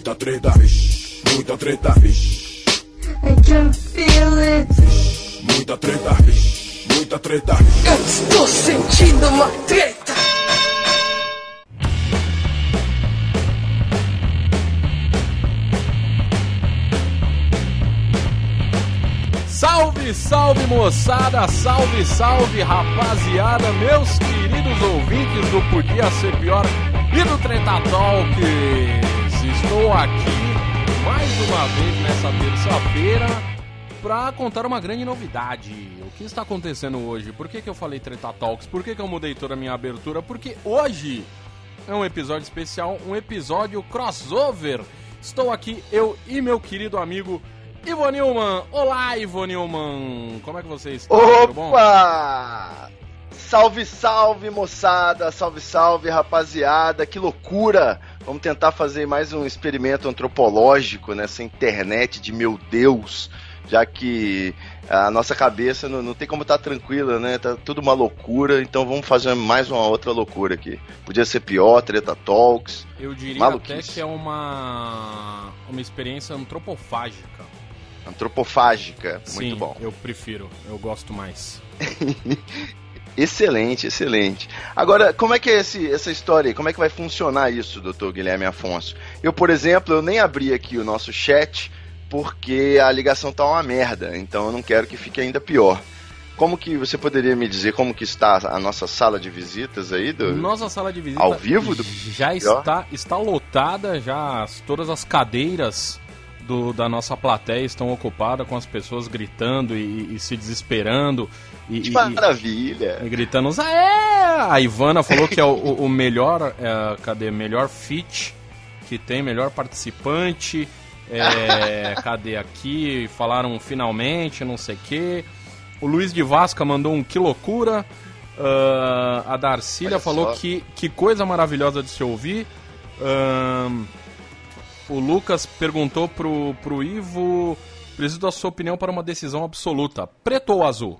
Muita treta, vixe, muita treta, vixe. I can feel it. Muita treta, vixe, muita treta. Eu estou sentindo uma treta. Salve, salve moçada, salve, salve rapaziada, meus queridos ouvintes do Podia Ser Pior e do Treta Talks. Estou aqui mais uma vez nessa terça-feira para contar uma grande novidade. O que está acontecendo hoje? Por que, que eu falei Treta Talks? Por que, que eu mudei toda a minha abertura? Porque hoje é um episódio especial, um episódio crossover. Estou aqui, eu e meu querido amigo Ivo Nilman. Olá, Ivo Nilman. Como é que você está? Opa! Salve, salve, moçada! Salve, salve, rapaziada! Que loucura! Vamos tentar fazer mais um experimento antropológico nessa internet de meu Deus, já que a nossa cabeça não, não tem como estar tranquila, né? Tá tudo uma loucura, então vamos fazer mais uma outra loucura aqui. Podia ser pior, Treta Talks. Eu diria Maluquice. até que é uma, uma experiência antropofágica. Antropofágica, Sim, muito bom. eu prefiro, eu gosto mais. Excelente, excelente. Agora, como é que é esse, essa história aí? Como é que vai funcionar isso, doutor Guilherme Afonso? Eu, por exemplo, eu nem abri aqui o nosso chat porque a ligação tá uma merda, então eu não quero que fique ainda pior. Como que você poderia me dizer como que está a nossa sala de visitas aí? Do... Nossa sala de visita Ao vivo do- já está, está lotada, já as- todas as cadeiras do- da nossa plateia estão ocupadas com as pessoas gritando e, e se desesperando e, Que e- maravilha! e gritando Aê! A Ivana falou que é o, o- melhor, é, cadê? Melhor fit que tem, melhor participante. É, cadê aqui? Falaram finalmente, não sei o quê. O Luiz de Vasca mandou um que loucura. Ah, a Darcília Olha falou só. que, que coisa maravilhosa de se ouvir. Ahn, o Lucas perguntou pro, pro Ivo: preciso da sua opinião para uma decisão absoluta: preto ou azul?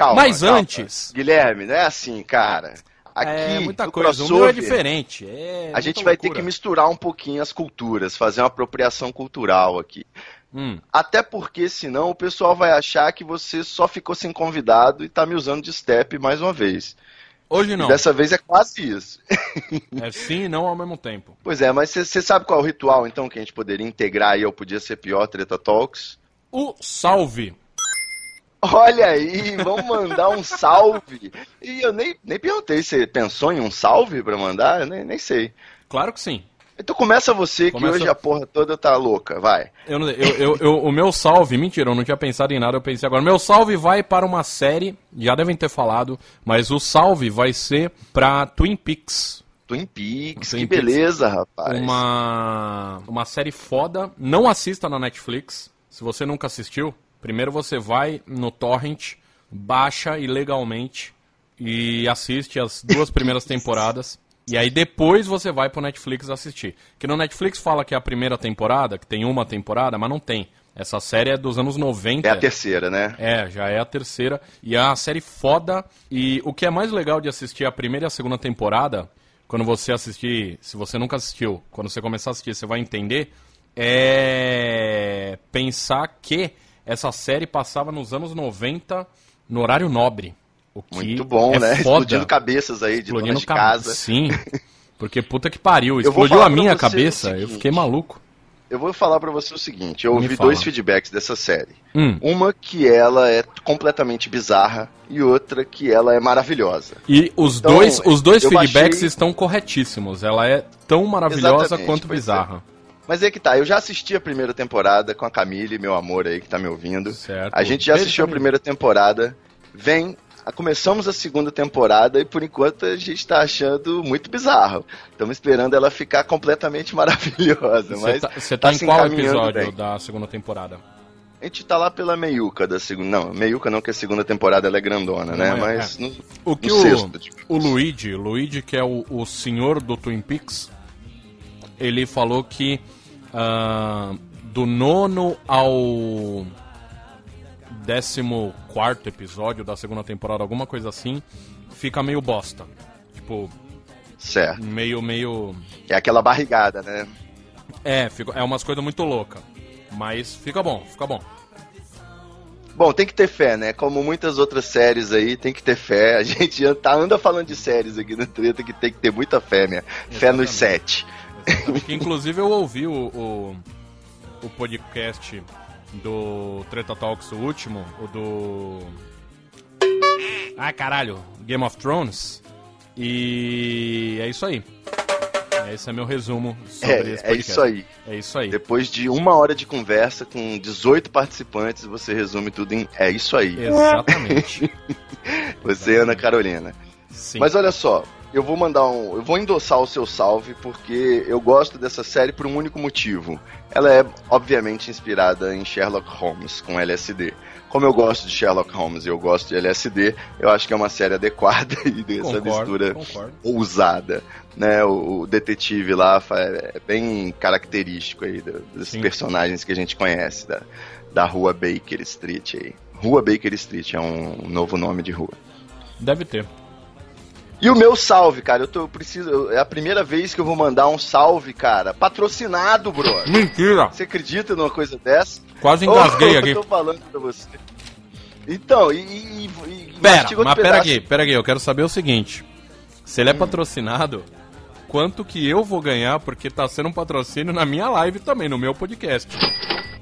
Calma, Mas calma. antes- Guilherme, não é assim, cara. Aqui, é muita coisa. O meu é diferente. é A gente vai ter loucura. que misturar um pouquinho as culturas, fazer uma apropriação cultural aqui. Hum, Até porque senão o pessoal vai achar que você só ficou sem convidado e tá me usando de step mais uma vez. Hoje E não. dessa vez é quase isso. É sim e não ao mesmo tempo. Pois é, mas você sabe qual é o ritual então que a gente poderia integrar aí, ou podia ser pior, Treta Talks? O salve. Olha aí, vamos mandar um salve. E eu nem, nem perguntei, você pensou em um salve pra mandar? Eu nem, nem sei. Claro que sim. Então começa você, Começa- que hoje a porra toda tá louca, vai. Eu, não- eu- eu- eu- o meu salve, mentira, eu não tinha pensado em nada, eu pensei agora. Meu salve vai para uma série, já devem ter falado, mas o salve vai ser pra Twin Peaks. Twin Peaks, Twin que beleza, rapaz. Uma, uma série foda. Não assista na Netflix. Se você nunca assistiu, primeiro você vai no Torrent, baixa ilegalmente e assiste as duas primeiras temporadas. E aí depois você vai pro Netflix assistir. Que no Netflix fala que é a primeira temporada, que tem uma temporada, mas não tem. Essa série é dos anos 90. É a terceira, né? É, já é a terceira. E é uma série foda. E o que é mais legal de assistir a primeira e a segunda temporada, quando você assistir, se você nunca assistiu, quando você começar a assistir, você vai entender, é pensar que essa série passava nos anos 90 no horário nobre. O que Muito bom, é né? Foda. Explodindo cabeças aí de Explodindo de cab- casa. Sim. Porque puta que pariu. Explodiu a minha cabeça, eu fiquei maluco. Eu vou falar pra você o seguinte, eu Me ouvi fala. dois feedbacks dessa série. Hum. Uma que ela é completamente bizarra e outra que ela é maravilhosa. E os Então, dois, os dois feedbacks baixei- estão corretíssimos. Ela é tão maravilhosa Exatamente, quanto é. Mas é que tá, eu já assisti a primeira temporada com a Camille, meu amor aí que tá me ouvindo. Certo. A gente já Beijo, assistiu a primeira temporada. Vem, começamos a segunda temporada e por enquanto a gente tá achando muito bizarro. Estamos esperando ela ficar completamente maravilhosa. Você Mas tá, você tá tá em qual episódio bem. da segunda temporada? A gente tá lá pela meiuca da segunda. Não, meiuca não, que a segunda temporada ela é grandona, né? Não é, Mas é. no, O que o, sexto, tipo. o Luigi, Luigi, que é o, o senhor do Twin Peaks, ele falou que ah, do nono ao décimo quarto episódio da segunda temporada, alguma coisa assim, fica meio bosta. Tipo, Certo. meio, meio... É aquela barrigada, né? É, fica, é umas coisas muito loucas. Mas fica bom, fica bom. Bom, tem que ter fé, né? Como muitas outras séries aí, tem que ter fé. A gente anda- tá, anda falando de séries aqui no Treta que tem que ter muita fé, minha. Fé nos sete. Que, inclusive eu ouvi o, o, o podcast do Treta Talks, o último, o do. Ah, caralho, Game of Thrones. E é isso aí. Esse é meu resumo sobre É, esse é podcast. isso aí. É isso aí. Depois de uma hora de conversa com 18 participantes, você resume tudo em é isso aí. Exatamente. Você, Ana Carolina. Sim. Mas olha só, eu vou mandar um. Eu vou endossar o seu salve porque eu gosto dessa série por um único motivo. Ela é, obviamente, inspirada em Sherlock Holmes com LSD. Como eu gosto de Sherlock Holmes e eu gosto de LSD, eu acho que é uma série adequada e dessa concordo, mistura concordo. ousada. Né? O, o detetive lá é bem característico aí do- dos Sim. personagens que a gente conhece da, da rua Baker Street aí. Rua Baker Street é um novo nome de rua. Deve ter. E o meu salve, cara, eu tô eu preciso. eu- é a primeira vez que eu vou mandar um salve, cara. Patrocinado, brother. Mentira! Você acredita numa coisa dessa? Quase engasguei Oh, aqui. Eu tô falando pra você. Então, e. e, e Pera, mas pera aqui, pera aqui, eu quero saber o seguinte. Se Hum. ele é patrocinado, quanto que eu vou ganhar porque tá sendo um patrocínio na minha live também, no meu podcast.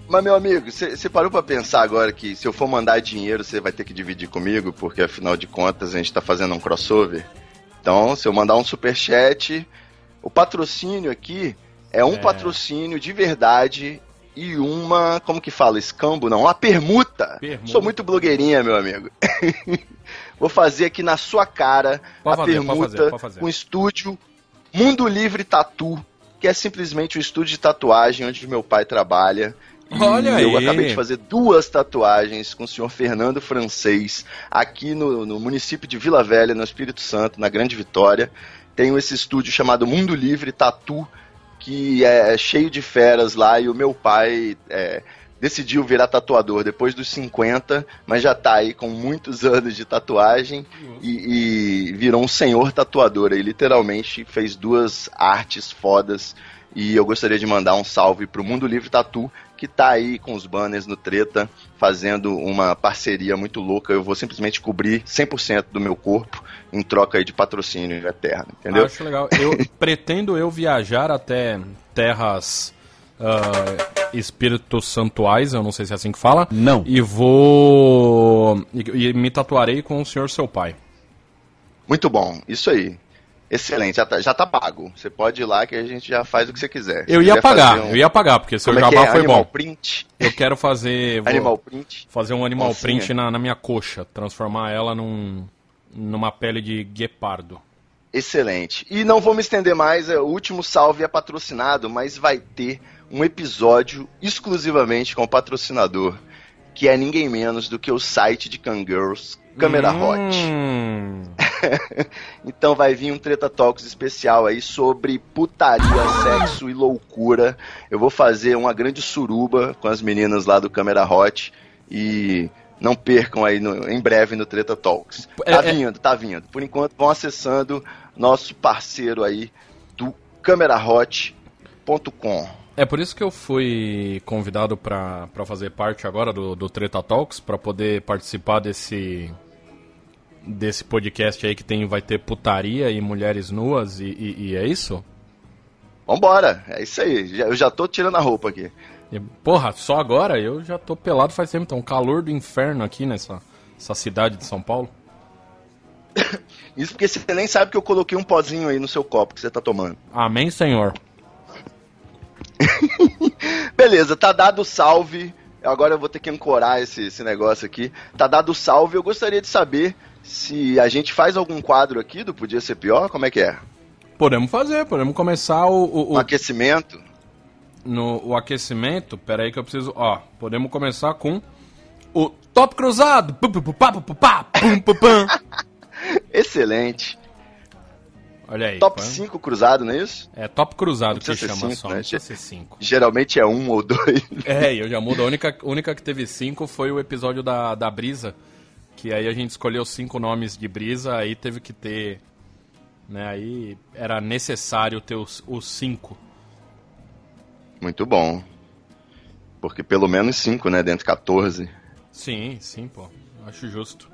Mas, meu amigo, você parou pra pensar agora que se eu for mandar dinheiro, você vai ter que dividir comigo, porque afinal de contas a gente tá fazendo um crossover. Então, se eu mandar um superchat, o patrocínio aqui é um É. patrocínio de verdade e uma, como que fala, escambo não, uma permuta. Permuta. Sou muito blogueirinha, meu amigo. Vou fazer aqui na sua cara Pode a fazer, pode permuta fazer, pode fazer. com o estúdio Mundo Livre Tatu, que é simplesmente um estúdio de tatuagem onde meu pai trabalha. E Olha eu aí. acabei de fazer duas tatuagens com o senhor Fernando Francês aqui no, no município de Vila Velha, no Espírito Santo, na Grande Vitória. Tenho esse estúdio chamado Mundo Livre Tatu, que é cheio de feras lá e o meu pai é, decidiu virar tatuador depois dos 50, mas já tá aí com muitos anos de tatuagem e, e virou um senhor tatuador aí, literalmente fez duas artes fodas e eu gostaria de mandar um salve pro Mundo Livre Tatu, que tá aí com os banners no Treta, fazendo uma parceria muito louca. Eu vou simplesmente cobrir 100% do meu corpo em troca aí de patrocínio eterno, entendeu? Acho legal. Eu pretendo eu viajar até terras ah, espíritos santuais, eu não sei se é assim que fala. Não. E vou. E, e me tatuarei com o senhor seu pai. Muito bom, isso aí. Excelente, já tá, já tá pago. Você pode ir lá que a gente já faz o que você quiser. Se Eu ia pagar, um- eu ia pagar, porque seu Como é que jabá é? foi Animal bom. print? Eu quero fazer. Animal print? fazer um animal Oncinha. print na, na minha coxa, transformar ela num, numa pele de guepardo. Excelente. E não vou me estender mais, é, o último salve é patrocinado, mas vai ter um episódio exclusivamente com o patrocinador, que é ninguém menos do que o site de Kangirls, Câmera Hot. Então vai vir um Treta Talks especial aí sobre putaria, sexo e loucura. Eu vou fazer uma grande suruba com as meninas lá do Câmera Hot e não percam aí no- em breve no Treta Talks. É- Tá é- vindo, tá vindo. Por enquanto vão acessando nosso parceiro aí do camerahot.com. É por isso que eu fui convidado pra pra fazer parte agora do, do Treta Talks, pra poder participar desse desse podcast aí que tem vai ter putaria e mulheres nuas e, e- e é isso? Vambora, é isso aí. Já- Eu já tô tirando a roupa aqui. E, porra, só agora eu já tô pelado faz tempo, então calor do inferno aqui nessa essa cidade de São Paulo. Isso porque você nem sabe que eu coloquei um pozinho aí no seu copo que você tá tomando. Amém, Senhor. Beleza, tá dado o salve. Agora eu vou ter que ancorar esse, esse negócio aqui. Tá dado o salve. Eu gostaria de saber se a gente faz algum quadro aqui do Podia Ser Pior. Como é que é? Podemos fazer, podemos começar o, o- Um o- aquecimento? no o aquecimento. Pera aí que eu preciso. Ó, podemos começar com o top cruzado. Excelente. Olha aí. Top põe- 5 cruzado, não é isso? É top cruzado que chama cinco, só, né? não precisa ser 5. Geralmente é um ou dois. É, eu já mudo. A única, única que teve cinco foi o episódio da, da Brisa. Que aí a gente escolheu cinco nomes de Brisa, aí teve que ter. Né, aí era necessário ter os, os cinco. Muito bom. Porque pelo menos 5, né? Dentro de 14. Sim, sim, pô. Acho justo.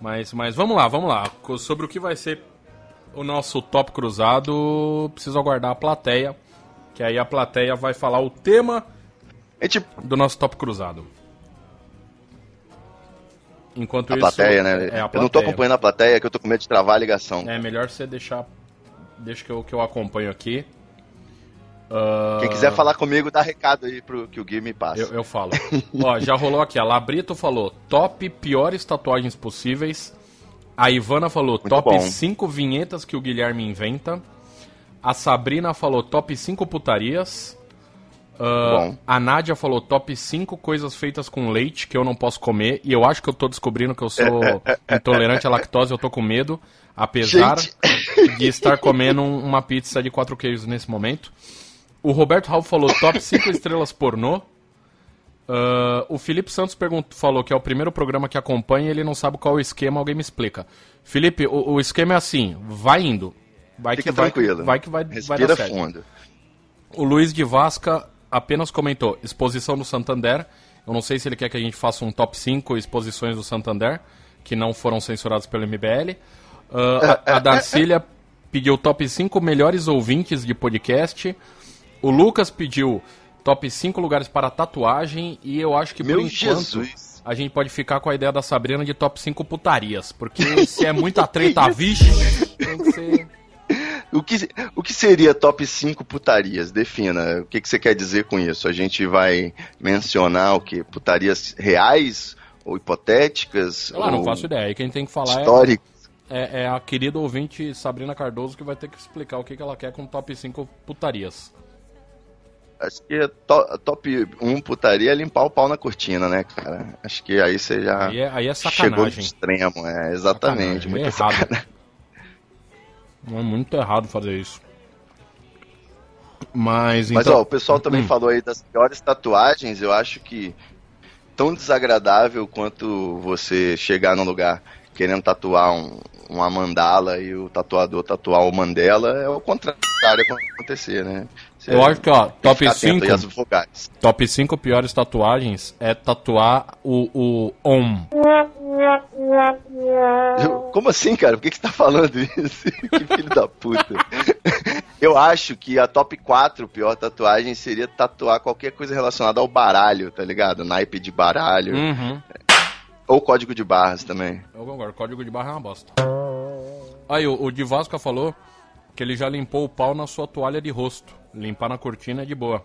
Mas, mas vamos lá, vamos lá. Sobre o que vai ser o nosso top cruzado, preciso aguardar a plateia. Que aí a plateia vai falar o tema gente, do nosso top cruzado. Enquanto a isso. plateia, né? É, a Eu não tô acompanhando a plateia, que eu tô com medo de travar a ligação. É melhor você deixar. Deixa que eu, que eu acompanho aqui. Ah, Quem quiser falar comigo, dá recado aí pro que o Gui me passa. Eu, eu falo. Ó, já rolou aqui. A Labrito falou top piores tatuagens possíveis. A Ivana falou top bom. 5 vinhetas que o Guilherme inventa. A Sabrina falou top 5 putarias. Bom. a Nádia falou top 5 coisas feitas com leite que eu não posso comer. E eu acho que eu tô descobrindo que eu sou intolerante à lactose, eu tô com medo. Apesar Gente. de estar comendo um- uma pizza de quatro queijos nesse momento. O Roberto Ralph falou top 5 estrelas pornô. Ah, o Felipe Santos perguntou, falou que é o primeiro programa que acompanha e ele não sabe qual é o esquema, alguém me explica. Felipe, o, o esquema é assim, vai indo. Vai Fica que vai, tranquilo. vai que vai, vai Respira dar certo. fundo. O Luiz de Vasca apenas comentou exposição do Santander. Eu não sei se ele quer que a gente faça um top 5 exposições do Santander, que não foram censuradas pelo MBL. Ah, a, a Darcília pediu top 5 melhores ouvintes de podcast. O Lucas pediu top 5 lugares para tatuagem. E eu acho que por Meu enquanto Jesus. a gente pode ficar com a ideia da Sabrina de top 5 putarias. Porque se é muita treta, vixe, tem que ser. O que, o que seria top 5 putarias? Defina. O que, que você quer dizer com isso? A gente vai mencionar o que? Putarias reais ou hipotéticas? Eu lá, não ou faço ideia. Aí quem tem que falar é históricas? É, é a querida ouvinte Sabrina Cardoso que vai ter que explicar o que, que ela quer com top 5 putarias. Acho que é to- top 1 putaria é limpar o pau na cortina, né, cara? Acho que aí você já Aí é, aí é chegou no sacanagem. extremo. É, exatamente. Sacanagem, Muito é errado. Não é muito errado fazer isso. Mas, Mas então. ó, o pessoal também Hum. falou aí das piores tatuagens, eu acho que tão desagradável quanto você chegar num lugar querendo tatuar um- uma mandala e o tatuador tatuar o Mandela, é o contrário que vai acontecer, né? Você eu acho que, ó, top ficar atento 5, aí às vogais. top 5 piores tatuagens é tatuar o, o OM. Eu- Como assim, cara? Por que, que você tá falando isso? que filho da puta. Eu acho que a top 4 pior tatuagem seria tatuar qualquer coisa relacionada ao baralho, tá ligado? Naipe de baralho. Uhum. Ou código de barras também. Eu concordo, código de barra é uma bosta. Aí, o, o de Vasca falou que ele já limpou o pau na sua toalha de rosto. Limpar na cortina é de boa.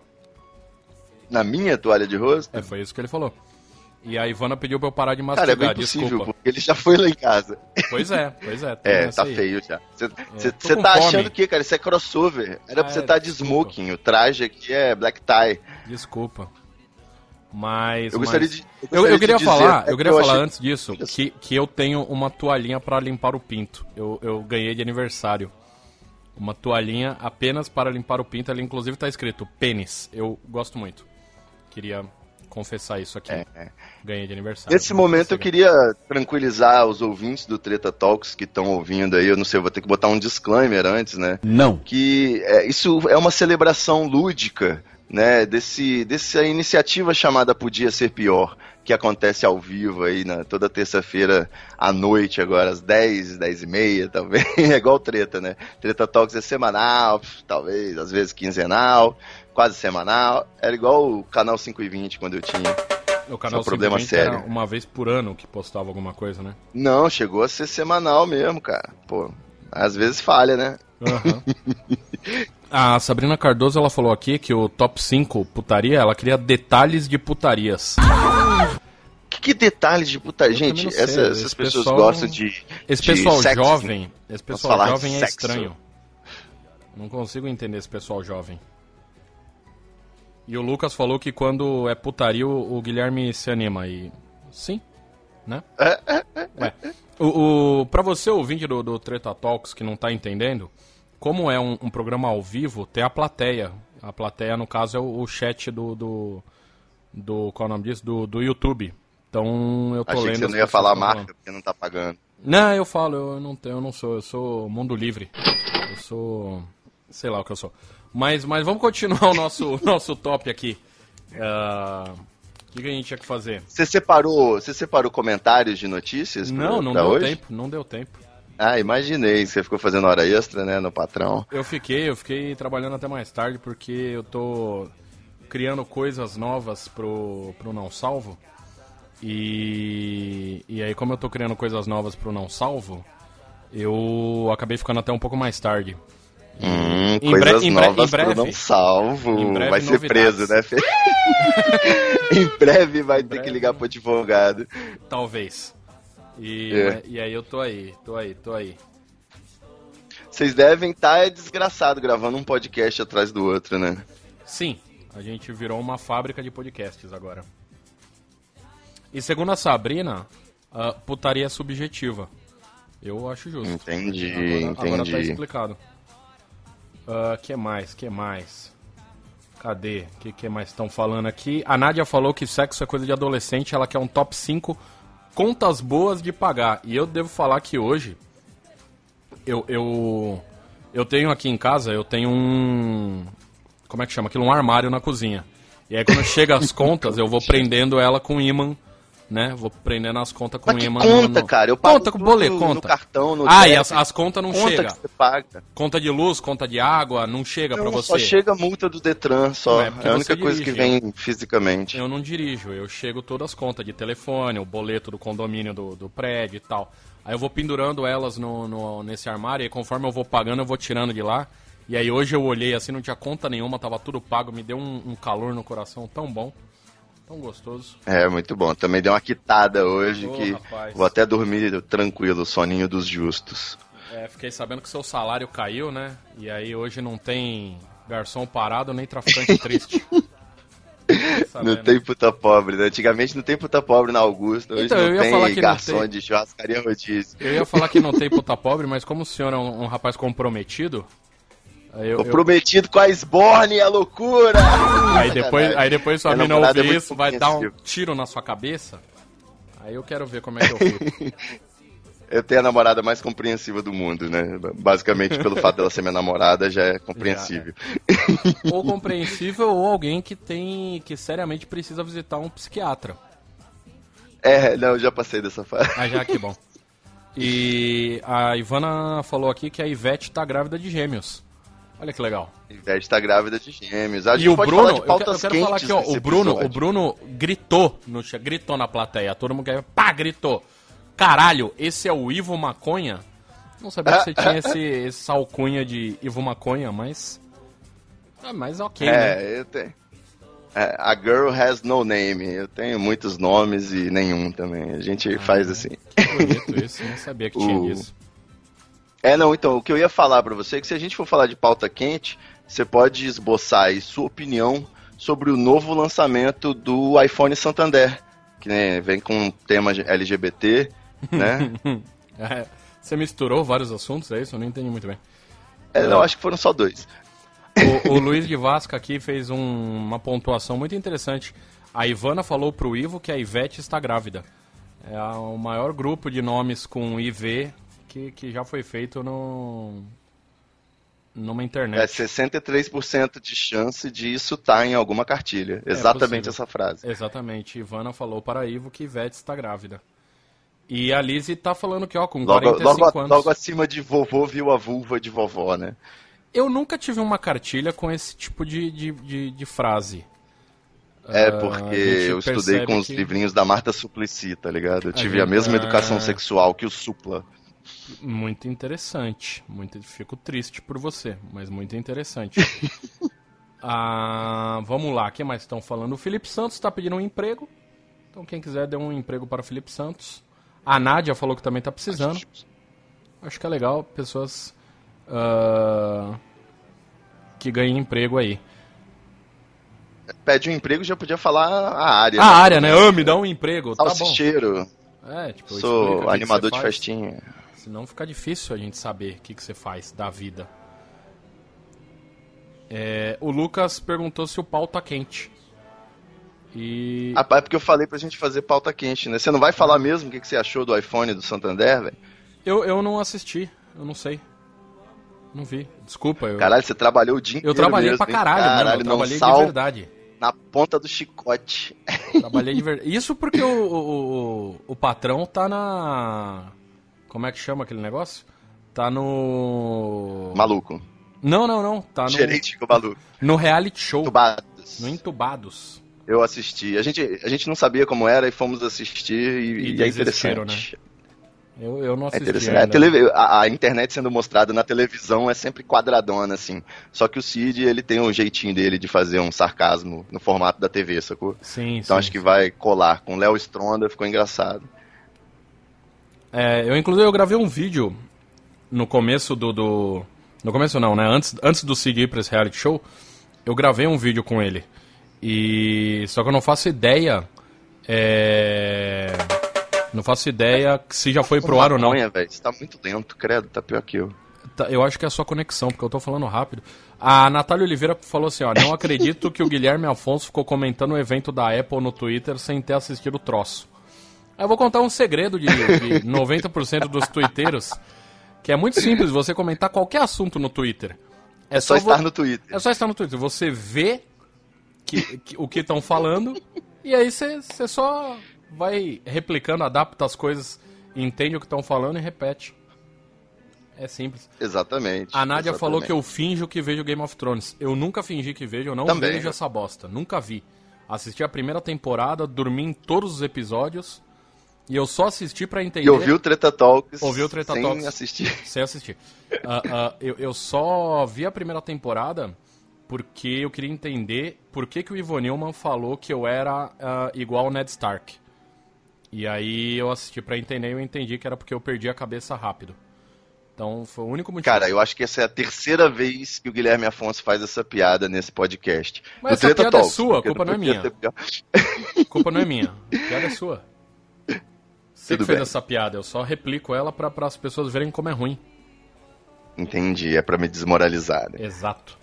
Na minha toalha de rosto? É, foi isso que ele falou. E a Ivana pediu pra eu parar de Cara, é mastigar, possível, desculpa. porque ele já foi lá em casa. Pois é, pois é. É, tá aí. feio já. Você com tá fome. achando que, cara? Isso é crossover. Era pra Ah, você é, estar de smoking. O traje aqui é black tie. Desculpa. Mas. Eu gostaria mas- de. Eu, gostaria eu de queria dizer, falar, é eu que queria falar achei- antes disso que, que eu tenho uma toalhinha pra limpar o pinto. Eu, eu ganhei de aniversário. Uma toalhinha apenas para limpar o pinto. Ali inclusive tá escrito pênis. Eu gosto muito. Queria confessar isso aqui. É, é. Ganhei de aniversário. Nesse momento eu queria tranquilizar os ouvintes do Treta Talks que estão ouvindo aí. Eu não sei, eu vou ter que botar um disclaimer antes, né? Não. que é, isso é uma celebração lúdica, né, desse, dessa iniciativa chamada Podia Ser Pior, que acontece ao vivo aí na, toda terça-feira à noite, agora às 10, 10 e meia, talvez, é igual treta, né? Treta Talks é semanal, talvez, às vezes quinzenal, quase semanal, era igual o canal 5 e 20 quando eu tinha. O canal Isso é um problema 520 era sério. uma vez por ano que postava alguma coisa, né? Não, chegou a ser semanal mesmo, cara. Pô, às vezes falha, né? Aham. A Sabrina Cardoso ela falou aqui que o top 5 putaria, ela queria detalhes de putarias. Que, que detalhes de puta. também Gente, essa- essas pessoas pessoal- gostam de. Esse de pessoal sexo, jovem, esse pessoal jovem é sexo. estranho. Não consigo entender esse pessoal jovem. E o Lucas falou que quando é putaria o, Guilherme se anima e sim, né? Ué, o, o, pra você, ouvinte do, do Treta Talks, que não tá entendendo, como é um, um programa ao vivo, tem a plateia. A plateia, no caso, é o, o chat do, do, do. Qual é o nome disso? Do, do YouTube. Então eu tô Achei lendo. que você não ia falar a marca falando. porque não tá pagando. Não, eu falo, eu não, tenho, eu não sou, eu sou mundo livre. Eu sou. sei lá o que eu sou. Mas, mas vamos continuar o nosso, nosso top aqui. Ah, O que, que a gente tinha que fazer? Você separou, você separou comentários de notícias? pra- Não, não pra deu hoje? tempo, não deu tempo. Ah, imaginei. Você ficou fazendo hora extra, né, no patrão. Eu fiquei, eu fiquei trabalhando até mais tarde porque eu tô criando coisas novas pro, pro Não Salvo. E, e aí, como eu tô criando coisas novas pro Não Salvo, eu acabei ficando até um pouco mais tarde. Hum, Em coisas bre- em novas em breve. não salvo. Em breve, vai ser novidades. preso, né, Fê? em breve vai ter que ligar pro advogado. Talvez. E, É. e aí eu tô aí, tô aí, tô aí. Vocês devem estar desgraçado gravando um podcast atrás do outro, né? Sim, a gente virou uma fábrica de podcasts agora. E segundo a Sabrina, a putaria é subjetiva. Eu acho justo. Entendi, Agora, agora tá entendi. explicado. Ah, que mais? Que mais? Cadê? O que, que mais estão falando aqui? A Nádia falou que sexo é coisa de adolescente, ela quer um top 5 contas boas de pagar. E eu devo falar que hoje eu, eu, eu tenho aqui em casa, eu tenho um. Como é que chama aquilo? Um armário na cozinha. E aí quando chega as contas, eu vou prendendo ela com imã, né? Vou prendendo as contas com Mas que imã. conta, cara? Eu pago conta com boleto, no conta. cartão, no ah, e débito. as, as contas não conta chega. que. Conta de luz, conta de água, não chega pra Não, você. só chega a multa do Detran, só. Não, é É, a única coisa que dirige. vem fisicamente. Eu não dirijo, eu chego todas as contas de telefone, o boleto do condomínio do, do prédio e tal. Aí eu vou pendurando elas no, no- nesse armário e conforme eu vou pagando, eu vou tirando de lá. E aí hoje eu olhei assim, não tinha conta nenhuma, tava tudo pago, me deu um, um calor no coração tão bom, tão gostoso. É, muito bom. Também deu uma quitada hoje que rapaz. vou até dormir tranquilo, soninho dos justos. É, fiquei sabendo que seu salário caiu, né? E aí hoje não tem garçom parado nem traficante triste. Não tem puta pobre, né? Antigamente não tem puta pobre na Augusta, hoje Então, eu não tem falar que não garçom tem. de churrascaria rodízio. Eu ia falar que não tem puta pobre, mas como o senhor é um, um rapaz comprometido, eu, eu- Comprometido com a Sborne, a loucura! aí depois, aí depois sua mina é ouvir muito isso, vai dar um tiro na sua cabeça. Aí eu quero ver como é que eu fico. Eu tenho a namorada mais compreensiva do mundo, né? Basicamente, pelo fato dela ser minha namorada, já é compreensível. ou compreensível ou alguém que tem que seriamente precisa visitar um psiquiatra. É, não, eu já passei dessa fase. Ah, já que bom. E a Ivana falou aqui que a Ivete tá grávida de gêmeos. Olha que legal. Ivete tá grávida de gêmeos. A E gente o pode Bruno, eu, quero- eu quero falar aqui, ó, o Bruno, o episódio. Bruno gritou no gritou na plateia, todo mundo quer, pá, gritou. Caralho, esse é o Ivo Maconha? Não sabia que você tinha esse, essa alcunha de Ivo Maconha, mas ah, mas OK, né? É, eu tenho. É, a girl has no name. Eu tenho muitos nomes e nenhum também. A gente Ah, faz assim. Que bonito isso, não sabia que tinha O- isso. É, não, então, o que eu ia falar pra você é que se a gente for falar de pauta quente, você pode esboçar aí sua opinião sobre o novo lançamento do iPhone Santander, que né, vem com um tema LGBT, né? É, você misturou vários assuntos, é isso? Eu não entendi muito bem. É, não, acho que foram só dois. O, o Luiz de Vasca aqui fez um- uma pontuação muito interessante. A Ivana falou pro Ivo que a Ivete está grávida. É o maior grupo de nomes com IV que, que já foi feito no, numa É internet. 63% de chance de isso estar em alguma cartilha. Exatamente possível. essa frase. Exatamente. Ivana falou para Ivo que Ivete está grávida. E a Lizzie tá falando que, ó, com Logo, 45 logo, anos. logo acima de vovô viu a vulva de vovó, né? Eu nunca tive uma cartilha com esse tipo de, de, de, de frase. É Ah, a porque eu estudei com os que- livrinhos da Marta Suplicy, tá ligado? Eu tive gente- a mesma educação ah. sexual que o Supla. Muito interessante. Muito, fico triste por você, mas muito interessante. Ah, vamos lá, o que mais estão falando? O Felipe Santos está pedindo um emprego. Então quem quiser dê um emprego para o Felipe Santos. A Nádia falou que também está precisando. Acho que é legal pessoas ah, que ganhem emprego aí. Pede um emprego, já podia falar a área. A área, né? Ah, me dá um emprego. Tá bom. Salsicheiro. É, tipo, Sou animador de faz. festinha. Senão fica difícil a gente saber o que, que você faz da vida. É, o Lucas perguntou se o pau tá quente. E. Ah, é porque eu falei pra gente fazer pauta quente, né? Você não vai falar mesmo o que que você achou do iPhone do Santander, velho? Eu, eu não assisti, eu não sei. Não vi. Desculpa. Eu, Caralho, você trabalhou o dia inteiro eu trabalhei mesmo, pra caralho, Caralho, não, eu trabalhei de verdade. na ponta do chicote. Trabalhei de verdade. Isso porque o, o, o, o patrão tá na. Como é que chama aquele negócio? Tá no. Maluco. Não, não, não. Tá no, Gerente ficou maluco. no reality show. Tubados. No Entubados. Eu assisti. A gente, a gente não sabia como era e fomos assistir e, E e é interessante. Eu, eu não É assisti. interessante. É, a, tele- a- a internet sendo mostrada na televisão é sempre quadradona, assim. Só que o Cid, ele tem um jeitinho dele de fazer um sarcasmo no formato da TV, sacou? Sim, Então sim. acho que vai colar. Com Léo Stronda ficou engraçado. É, eu inclusive eu gravei um vídeo no começo do, do- no começo não, né? Antes, antes do Cid ir pra esse reality show, eu gravei um vídeo com ele. E só que eu não faço ideia é, não faço ideia se já foi pro ar ou não. Velho. Você tá muito lento, credo, tá pior que eu. Tá, Eu acho que é a sua conexão, porque eu tô falando rápido. A Natália Oliveira falou assim, ó, não acredito que o Guilherme Afonso ficou comentando o evento da Apple no Twitter sem ter assistido o troço. Eu vou contar um segredo de, de 90% dos twitteiros, que é muito simples você comentar qualquer assunto no Twitter. É só vo- estar no Twitter. É só estar no Twitter. Você vê que- que- o que estão falando e aí você você só vai replicando, adapta as coisas, entende o que estão falando e repete. É simples. Exatamente. A Nádia exatamente. falou que eu finjo que vejo Game of Thrones. Eu nunca fingi que vejo, eu não Também. vejo essa bosta. Nunca vi. Assisti a primeira temporada, dormi em todos os episódios e eu só assisti pra entender. E ouviu o Treta Talks Ouviu o Treta sem Talks. assistir. Sem assistir. Ah, ah, eu, eu só vi a primeira temporada porque eu queria entender por que, que o Ivo Newman falou que eu era ah, igual o Ned Stark. E aí eu assisti pra entender e eu entendi que era porque eu perdi a cabeça rápido. Então foi o único motivo. Cara, eu acho que essa é a terceira vez que o Guilherme Afonso faz essa piada nesse podcast. Mas No essa Treta piada é Talks, sua, a culpa não é minha. culpa não é minha. A piada é sua. Você que Tudo fez bem. essa piada, eu só replico ela pra, as pessoas verem como é ruim. Entendi, é pra me desmoralizar. né? Exato.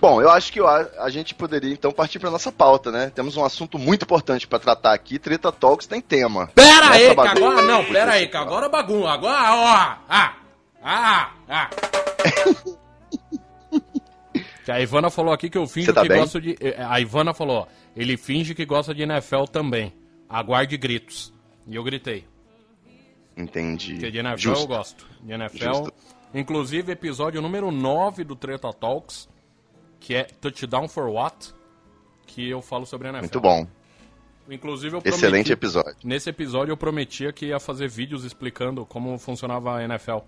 Bom, eu acho que a, a gente poderia então partir pra nossa pauta, né? Temos um assunto muito importante pra tratar aqui. Treta Talks tem tema. Pera Nessa aí, que agora não, pera aí, que agora bagunça. Agora, ó, ah, ah, ah. Que a Ivana falou aqui que eu finjo Você tá que bem? gosto de. eh, A Ivana falou, ó, ele finge que gosta de NFL também. Aguarde gritos. E eu gritei. Entendi. Porque de NFL eu Justo. gosto. De NFL. Justo. Inclusive, episódio número 9 do Treta Talks, que é Touchdown for What? Que eu falo sobre NFL. Muito bom. Inclusive, eu prometi, Excelente episódio. Nesse episódio eu prometia que ia fazer vídeos explicando como funcionava a NFL.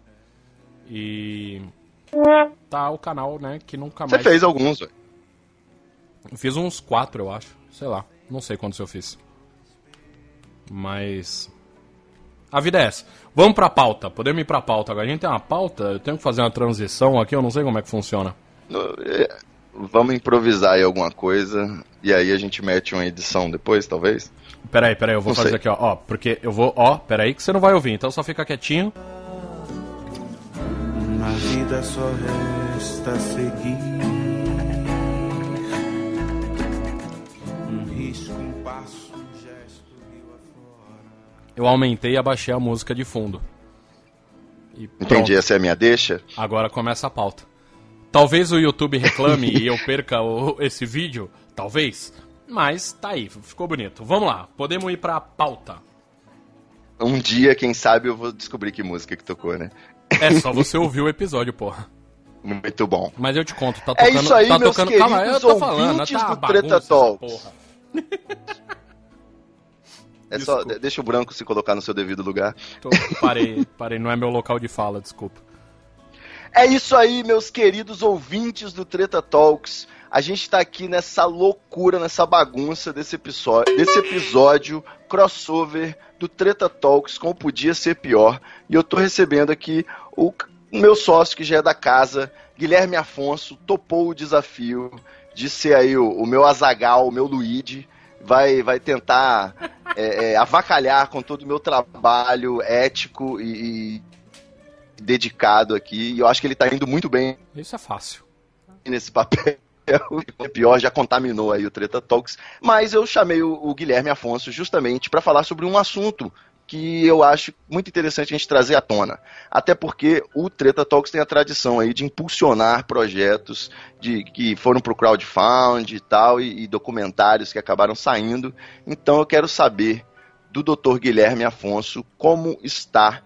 E. Tá o canal, né? Que nunca Você mais. fez alguns, velho. Eu Fiz uns quatro, eu acho. Sei lá. Não sei quantos eu fiz. Mas. A vida é essa. Vamos pra pauta. Podemos ir pra pauta agora. A gente tem uma pauta, eu tenho que fazer uma transição aqui, eu não sei como é que funciona. É, Vamos improvisar aí alguma coisa. E aí a gente mete uma edição depois, talvez? Peraí, peraí, eu vou Não fazer sei. aqui, ó. Ó, porque eu vou. Ó, peraí que você não vai ouvir, então só fica quietinho. Na vida só resta seguir. Um risco, um passo, Eu aumentei e abaixei a música de fundo. Entendi, essa é a minha deixa? Agora começa a pauta. Talvez o YouTube reclame e eu perca o- esse vídeo, talvez. Mas tá aí, ficou bonito. Vamos lá, podemos ir pra pauta. Um dia, quem sabe, eu vou descobrir que música que tocou, né? É só você ouvir o episódio, porra. Muito bom. Mas eu te conto, tá É tocando. isso aí, tá meus tocando. Calma, eu queridos tô falando, tá do bagunça Treta Talks. porra. É só, Desculpa. deixa o branco se colocar no seu devido lugar. Tô- parei, parei, não é meu local de fala, desculpa. É isso aí, meus queridos ouvintes do Treta Talks. A gente tá aqui nessa loucura, nessa bagunça desse episódio, desse episódio crossover do Treta Talks com o Podia Ser Pior. E eu tô recebendo aqui o, o meu sócio, que já é da casa, Guilherme Afonso, topou o desafio de ser aí o, o meu Azagal, o meu Luigi. Vai, vai tentar é, é, avacalhar com todo o meu trabalho ético e, e dedicado aqui. E eu acho que ele tá indo muito bem Isso é fácil. nesse papel. O pior já contaminou aí o Treta Talks. Mas eu chamei o, o Guilherme Afonso justamente para falar sobre um assunto que eu acho muito interessante a gente trazer à tona. Até porque o Treta Talks tem a tradição aí de impulsionar projetos de, que foram para o crowdfund e tal, e, e documentários que acabaram saindo. Então eu quero saber do Dr. Guilherme Afonso como está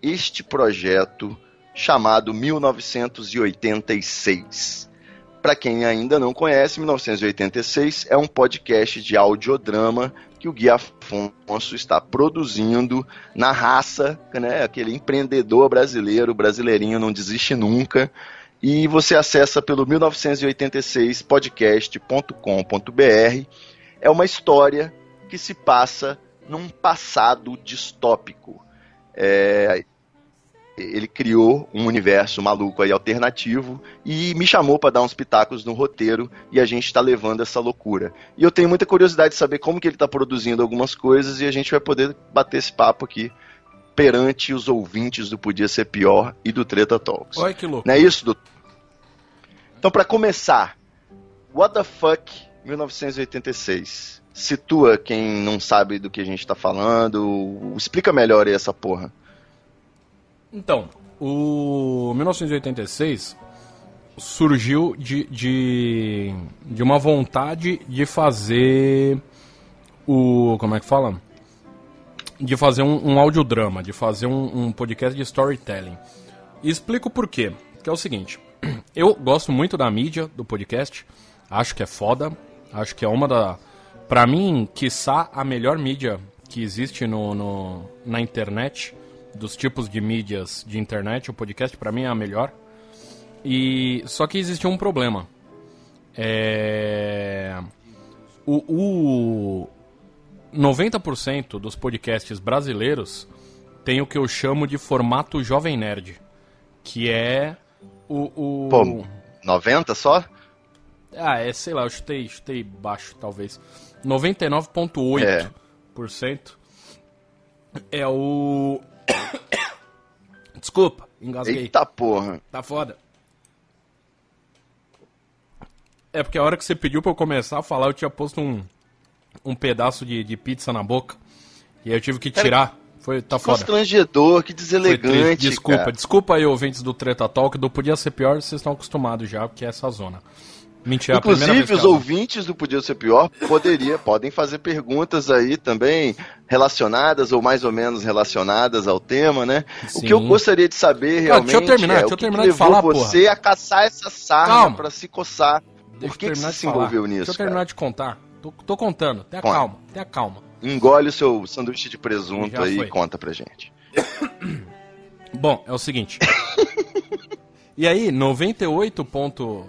este projeto chamado 1986. Para quem ainda não conhece, 1986 é um podcast de audiodrama que o Gui Afonso está produzindo na raça, né, aquele empreendedor brasileiro, brasileirinho não desiste nunca. E você acessa pelo 1986podcast.com.br. É uma história que se passa num passado distópico. É, ele criou um universo maluco aí alternativo e me chamou para dar uns pitacos no roteiro e a gente está levando essa loucura. E eu tenho muita curiosidade de saber como que ele está produzindo algumas coisas e a gente vai poder bater esse papo aqui perante os ouvintes do Podia Ser Pior e do Treta Talks. Olha que louco. Não é isso, doutor? Então, para começar, What the Fuck 1986? Situa quem não sabe do que a gente está falando, explica melhor aí essa porra. Então, o 1986 surgiu de, de, de uma vontade de fazer o. Como é que fala? De fazer um, um audiodrama, de fazer um, um podcast de storytelling. E explico por quê. Que é o seguinte: eu gosto muito da mídia do podcast, acho que é foda, acho que é uma da. Pra mim, quiçá a melhor mídia que existe no, no na internet dos tipos de mídias de internet, o podcast para mim é a melhor. E só que existe um problema. É... O, o 90% dos podcasts brasileiros tem o que eu chamo de formato jovem nerd, que é o, o... Pô, 90 só? Ah, é, sei lá, eu chutei, chutei baixo, talvez. 99,8% é. é o Desculpa, engasguei. Eita porra. Tá foda. É porque a hora que você pediu pra eu começar a falar, eu tinha posto um, um pedaço de, de pizza na boca. E aí eu tive que tirar. Foi, tá que foda. constrangedor, que deselegante. Desculpa, cara. desculpa aí, ouvintes do Treta Talk. Do Podia Ser Pior, vocês estão acostumados já, porque é essa zona. Mentira, é Inclusive, os ouvintes do Podia Ser Pior poderia, podem fazer perguntas aí também relacionadas ou mais ou menos relacionadas ao tema, né? O Sim. que eu gostaria de saber Cara, realmente deixa eu terminar, é deixa o eu que terminar que de falar, você a caçar essa sarna pra se coçar. Deixa Por que, que você se envolveu Deixa nisso, eu terminar cara? de contar. Tô, tô contando. Tenha Conta. calma, tenha calma. Engole o seu sanduíche de presunto aí e conta pra gente. Bom, é o seguinte. e aí, 98 ponto-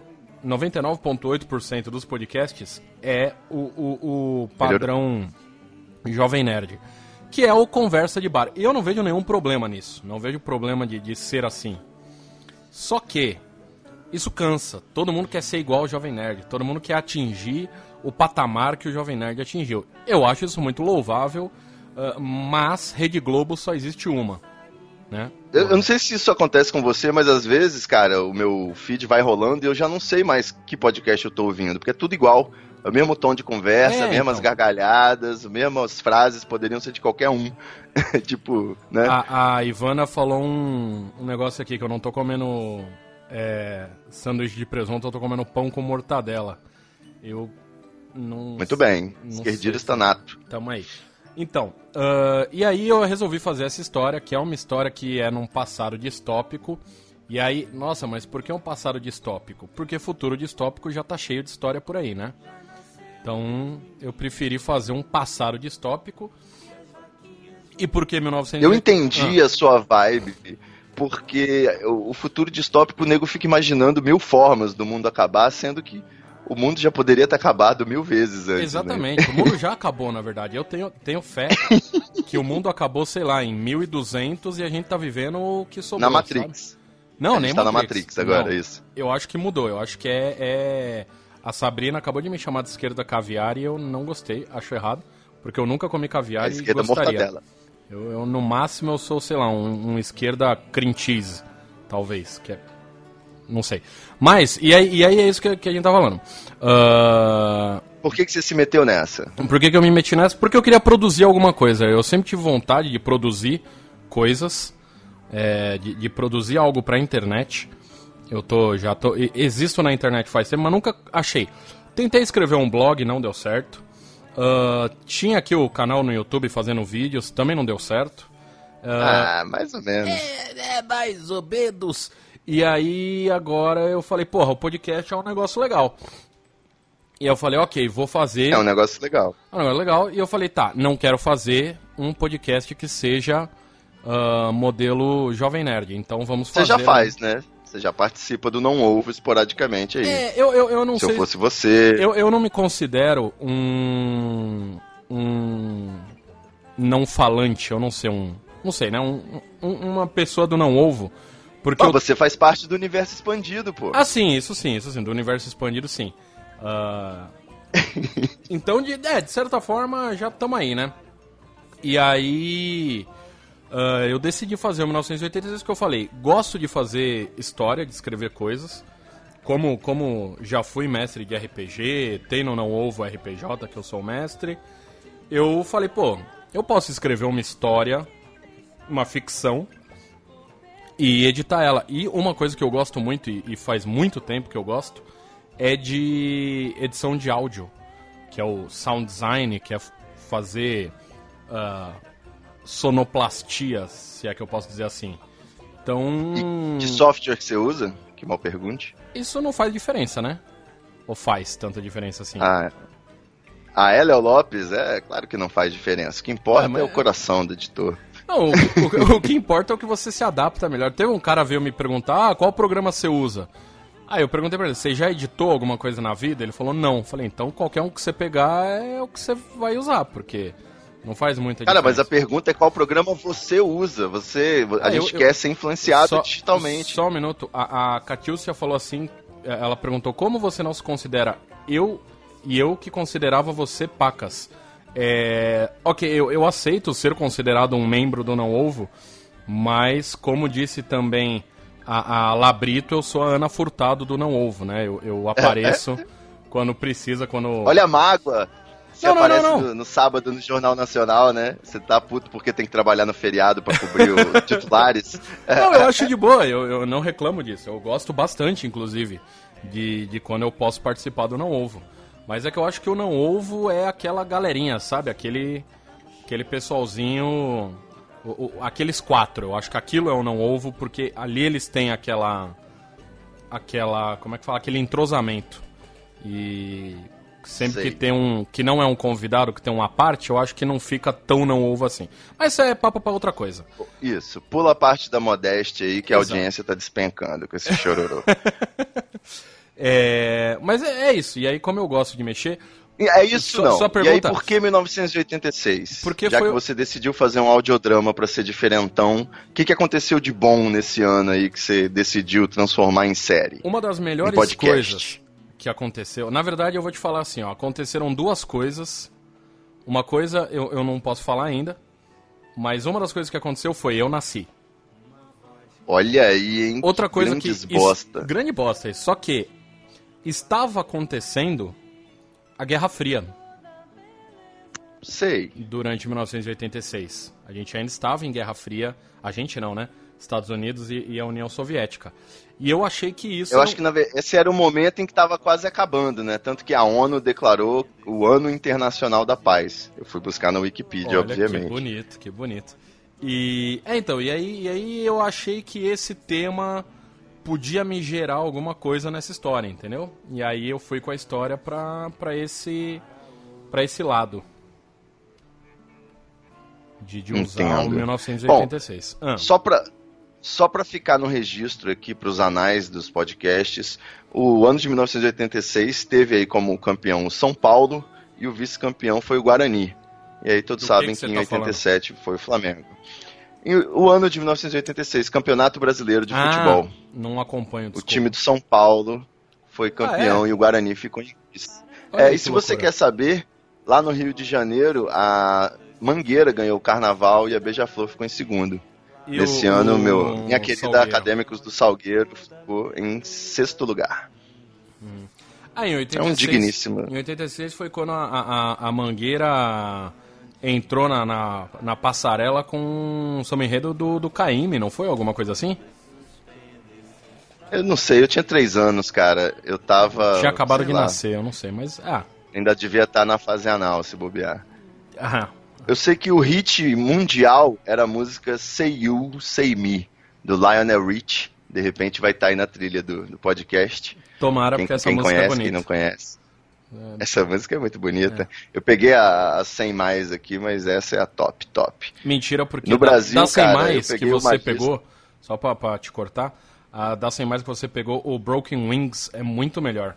99,8% dos podcasts é o, o, o padrão Jovem Nerd. Que é o conversa de bar. Eu não vejo nenhum problema nisso. Não vejo problema de, de ser assim. Só que isso cansa. Todo mundo quer ser igual ao Jovem Nerd. Todo mundo quer atingir o patamar que o Jovem Nerd atingiu. Eu acho isso muito louvável, ah, mas Rede Globo só existe uma. Né? Eu, eu não sei se isso acontece com você, mas às vezes, cara, o meu feed vai rolando e eu já não sei mais que podcast eu tô ouvindo, porque é tudo igual. É o mesmo tom de conversa, É, mesmas então. gargalhadas, as mesmas frases poderiam ser de qualquer um. tipo, né? A, a Ivana falou um, um negócio aqui que eu não tô comendo é, sanduíche de presunto, eu tô comendo pão com mortadela. Eu não. Muito bem. Esquerdista nato. Tamo aí. Então, ah, e aí eu resolvi fazer essa história, que é uma história que é num passado distópico. E aí, nossa, mas por que um passado distópico? Porque futuro distópico já tá cheio de história por aí, né? Então, eu preferi fazer um passado distópico. E por que 1980? Eu entendi a sua vibe, porque o o futuro distópico, o nego fica imaginando mil formas do mundo acabar, sendo que o mundo já poderia ter acabado mil vezes antes. né? Exatamente, o mundo já acabou, na verdade. Eu tenho, tenho fé que o mundo acabou, sei lá, em 1200 e a gente tá vivendo o que sobrou. Na Matrix. sabe? Não, A nem tá na Matrix. Matrix agora, Não. isso. Eu acho que mudou. Eu acho que é, é- A Sabrina acabou de me chamar de esquerda caviar e eu não gostei, acho errado. Porque eu nunca comi A caviar e esquerda gostaria. mortadela. Eu, eu, no máximo, eu sou, sei lá, um, um esquerda cream cheese, talvez. Que é... Não sei. Mas, e aí, e aí é isso que, que a gente tá falando. Ah, Por que, que você se meteu nessa? Por que, que eu me meti nessa? Porque eu queria produzir alguma coisa. Eu sempre tive vontade de produzir coisas, é, de, de produzir algo pra internet. Eu tô, já tô, existo na internet faz tempo, mas nunca achei. Tentei escrever um blog, não deu certo. Ah, tinha aqui o canal no YouTube fazendo vídeos, também não deu certo. Ah, mais ou menos. É, é mais ou menos. E aí agora eu falei, porra, o podcast é um negócio legal. E eu falei, ok, vou fazer. É um negócio legal. É um negócio legal. E eu falei, tá, não quero fazer um podcast que seja ah, modelo Jovem Nerd. Então vamos Você fazer. já faz, né? Você já participa do Não Ovo esporadicamente aí. É, eu, eu, eu não Se sei. eu fosse você. Eu, eu não me considero um. um. não falante, eu não sei, um. não sei, né? Um, um- uma pessoa do não ovo. Porque eu. você faz parte do universo expandido, pô. Ah, sim, isso sim, isso sim, do universo expandido, sim. Ah, então, de, é, de certa forma, já estamos aí, né? E aí. ah, eu decidi fazer o 1986 que eu falei. Gosto de fazer história, de escrever coisas. Como, como já fui mestre de RPG, tem ou não ovo RPJ, que eu sou mestre. Eu falei, pô, eu posso escrever uma história, uma ficção, e editar ela. E uma coisa que eu gosto muito, e, e faz muito tempo que eu gosto, é de edição de áudio, que é o sound design, que é fazer ah, sonoplastia, se é que eu posso dizer assim. Então, De software que você usa? Que mal pergunte. isso não faz diferença, né? Ou faz tanta diferença assim? Ah, a Hélio Lopes, é claro que não faz diferença. O que importa Ah, mas- é o coração do editor. Não, o, o- o que importa é o que você se adapta melhor. Teve um cara veio me perguntar, ah, qual programa você usa? Aí eu perguntei pra ele, você já editou alguma coisa na vida? Ele falou, não. Falei, então qualquer um que você pegar é o que você vai usar, porque não faz muita Cara, mas a diferença. pergunta é qual programa você usa. Você, a Ah, eu- gente eu- quer ser influenciado Só- digitalmente. Só um minuto. A, a Catiúcia falou assim, eh, ela perguntou, como você não se considera eu e eu que considerava você pacas? É, ok, eu, eu aceito ser considerado um membro do Não Ovo, mas como disse também a, a Labrito, eu sou a Ana Furtado do Não Ovo, né? Eu, eu apareço quando precisa, quando... Olha a mágoa. Você Não, aparece não, não. No, no sábado no Jornal Nacional, né? Você tá puto porque tem que trabalhar no feriado pra cobrir os titulares. Não, eu acho de boa, eu, eu não reclamo disso. Eu gosto bastante, inclusive, de, de quando eu posso participar do Não Ovo. Mas é que eu acho que o Não Ovo é aquela galerinha, sabe? Aquele, aquele pessoalzinho. o- o- aqueles quatro. Eu acho que aquilo é o Não Ovo, porque ali eles têm aquela. Aquela. Como é que fala? Aquele entrosamento. E. Sempre Sei. que tem um. Que não é um convidado, que tem uma parte, eu acho que não fica tão não ovo assim. Mas isso é papo pra outra coisa. Isso, pula a parte da modéstia aí que a Exato. audiência tá despencando com esse chororô. É, mas é, é isso. E aí, como eu gosto de mexer, E É isso Só- não. só E aí pergunta- por que 1986? Porque Já foi que você decidiu fazer um audiodrama pra ser diferentão, o que, que aconteceu de bom nesse ano aí que você decidiu transformar em série? uma das melhores coisas que aconteceu. Na verdade, eu vou te falar assim: ó, aconteceram duas coisas. Uma coisa eu, eu não posso falar ainda. Mas uma das coisas que aconteceu foi eu nasci. Olha aí, hein? Outra coisa Grandes que. bosta. Isso, grande bosta. Só que estava acontecendo a Guerra Fria Sei. durante 1986. A gente ainda estava em Guerra Fria. A gente não, né? Estados Unidos e, e a União Soviética. E eu achei que isso. Eu não- acho que na esse era o momento em que estava quase acabando, né? Tanto que a ONU declarou o Ano Internacional da Paz. Eu fui buscar na Wikipedia, Olha, obviamente. Que bonito, que bonito. E é, então, e aí, e aí eu achei que esse tema podia me gerar alguma coisa nessa história, entendeu? E aí eu fui com a história pra, pra esse para esse lado. De, de usar o Entendo. 1986. Ah, Só pra, só pra ficar no registro aqui pros anais dos podcasts, o ano de 1986 teve aí como campeão o São Paulo e o vice-campeão foi o Guarani. E aí todos Do que sabem que que, você em tá 87 foi o Flamengo. O ano de 1986, Campeonato Brasileiro de ah, Futebol. Não acompanho, O desculpa. time do São Paulo foi campeão Ah, e o Guarani ficou em É, e se você loucura. quer saber, lá no Rio de Janeiro, a Mangueira ganhou o Carnaval e a Beija-Flor ficou em segundo. E Nesse o- ano, meu, o minha querida Salgueiro? Acadêmicos do Salgueiro ficou em sexto lugar. Ah, em É 86, um digníssimo. Em 86 foi quando a, a, a Mangueira entrou na, na, na passarela com o samba enredo do, do Caíme, não foi? Alguma coisa assim? Eu não sei, eu tinha três anos, cara. Eu tava. Tinha acabado de lá, nascer, eu não sei, mas. Ah. Ainda devia estar na fase anal, se bobear. ah Eu sei que o hit mundial era a música Say You, Say Me, do Lionel Rich. De repente vai estar aí na trilha do, do podcast. tomara, Quem, porque essa quem música conhece, é quem bonita. não conhece. Essa música é muito bonita. Eu peguei a, a 100 mais aqui, mas essa é a top, top. Mentira, porque No da- Brasil, da 100 cara, mais que você Magista. pegou, só pra, pra te cortar, a da 100 mais que você pegou, o Broken Wings é muito melhor.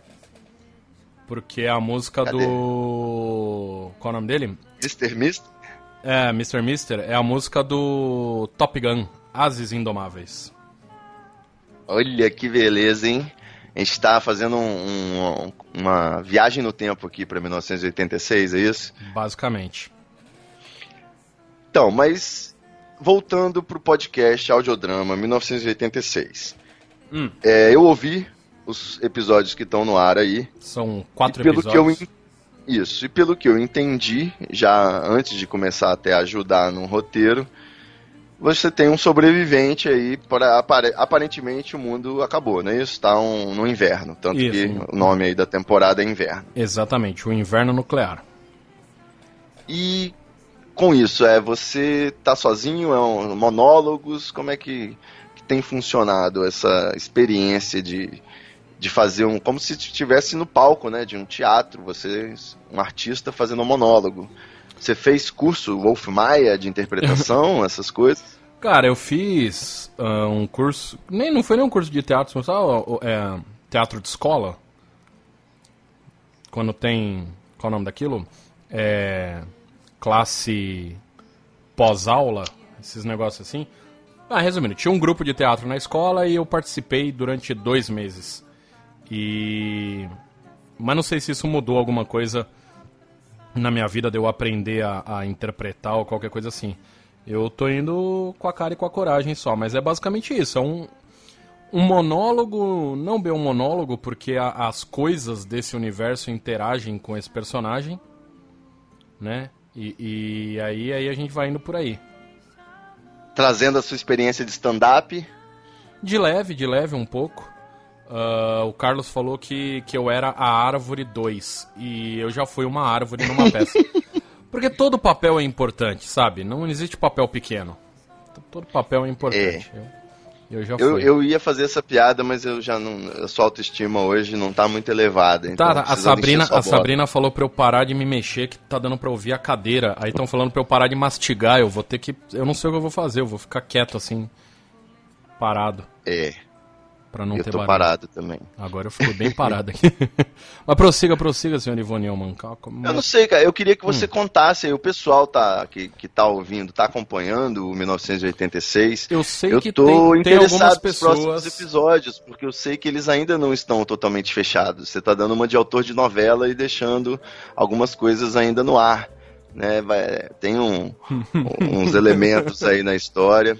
Porque é a música Cadê? do. Qual é o nome dele? Mr. Mist? É, Mr. Mister, é a música do Top Gun, Ases Indomáveis. Olha que beleza, hein? A gente tá fazendo um- um- uma viagem no tempo aqui para 1986, é isso? Basicamente. Então, mas voltando pro podcast Audiodrama 1986. Hum. É, eu ouvi os episódios que estão no ar aí. São quatro pelo episódios. que eu Isso, e pelo que eu entendi, já antes de começar até a ajudar no roteiro, você tem um sobrevivente aí, para apare- aparentemente o mundo acabou, não é isso? Tá um, no inverno, tanto Isso. que o nome aí da temporada é inverno. Exatamente, o inverno nuclear. E com isso, é você tá sozinho, é um, monólogos, como é que, que tem funcionado essa experiência de, de fazer um. como se estivesse no palco, né? De um teatro, você, um artista fazendo um monólogo. Você fez curso Wolf Maia de interpretação, essas coisas? Cara, eu fiz ah, um curso. Nem, não foi nem um curso de teatro, mas o- é, teatro de escola. Quando tem. Qual é o nome daquilo? É, classe pós-aula, esses negócios assim. Ah, resumindo, tinha um grupo de teatro na escola e eu participei durante dois meses. E. Mas não sei se isso mudou alguma coisa na minha vida de eu aprender a, a interpretar ou qualquer coisa assim. Eu tô indo com a cara e com a coragem só, mas é basicamente isso. É um, um monólogo, não bem um monólogo, porque a- as coisas desse universo interagem com esse personagem, né? E, e aí, aí a gente vai indo por aí. Trazendo a sua experiência de stand-up. De leve, de leve um pouco. Ah, o Carlos falou que, que eu era a árvore 2. E eu já fui uma árvore numa peça. Porque todo papel é importante, sabe? Não existe papel pequeno. Todo papel é importante. Eu, eu já Eu, fui. eu ia fazer essa piada, mas eu já não. A sua autoestima hoje não tá muito elevada. Então Tá, a Sabrina, a bola. Sabrina falou pra eu parar de me mexer, que tá dando pra ouvir a cadeira. Aí estão falando pra eu parar de mastigar. Eu vou ter que. Eu não sei o que eu vou fazer, eu vou ficar quieto assim, parado, É, pra não eu ter tô barulho. parado também. Agora eu fico bem parado aqui. Mas prossiga, prossiga, senhor Ivone Elman. Calma, Eu não sei, cara. Eu queria que Hum. você contasse aí. O pessoal tá, que, que tá ouvindo, tá acompanhando o 1986. Eu sei eu que tô tem, tem interessado algumas nos próximos pessoas. episódios, porque eu sei que eles ainda não estão totalmente fechados. Você tá dando uma de autor de novela e deixando algumas coisas ainda no ar. Né? Vai- tem um- uns elementos aí na história.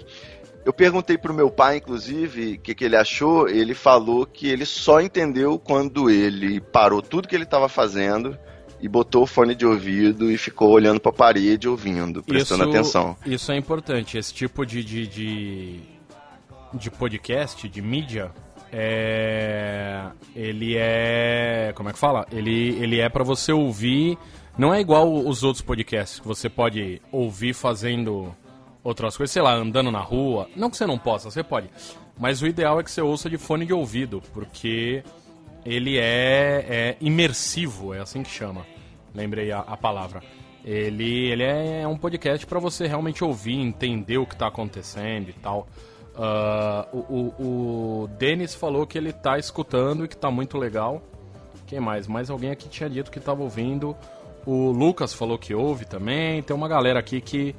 Eu perguntei pro meu pai, inclusive, o que, que ele achou. Ele falou que ele só entendeu quando ele parou tudo que ele estava fazendo e botou o fone de ouvido e ficou olhando para a parede, ouvindo, prestando isso, atenção. Isso é importante. Esse tipo de, de, de, de podcast, de mídia, é, ele é. Como é que fala? Ele, ele é pra você ouvir. Não é igual os outros podcasts que você pode ouvir fazendo outras coisas, sei lá, andando na rua. Não que você não possa, você pode. Mas o ideal é que você ouça de fone de ouvido, porque ele é, é imersivo, é assim que chama. Lembrei a, a palavra. Ele, ele é um podcast para você realmente ouvir, entender o que tá acontecendo e tal. Ah, o, o, o Denis falou que ele tá escutando e que tá muito legal. Quem mais? Mais alguém aqui tinha dito que tava ouvindo. O Lucas falou que ouve também. Tem uma galera aqui que,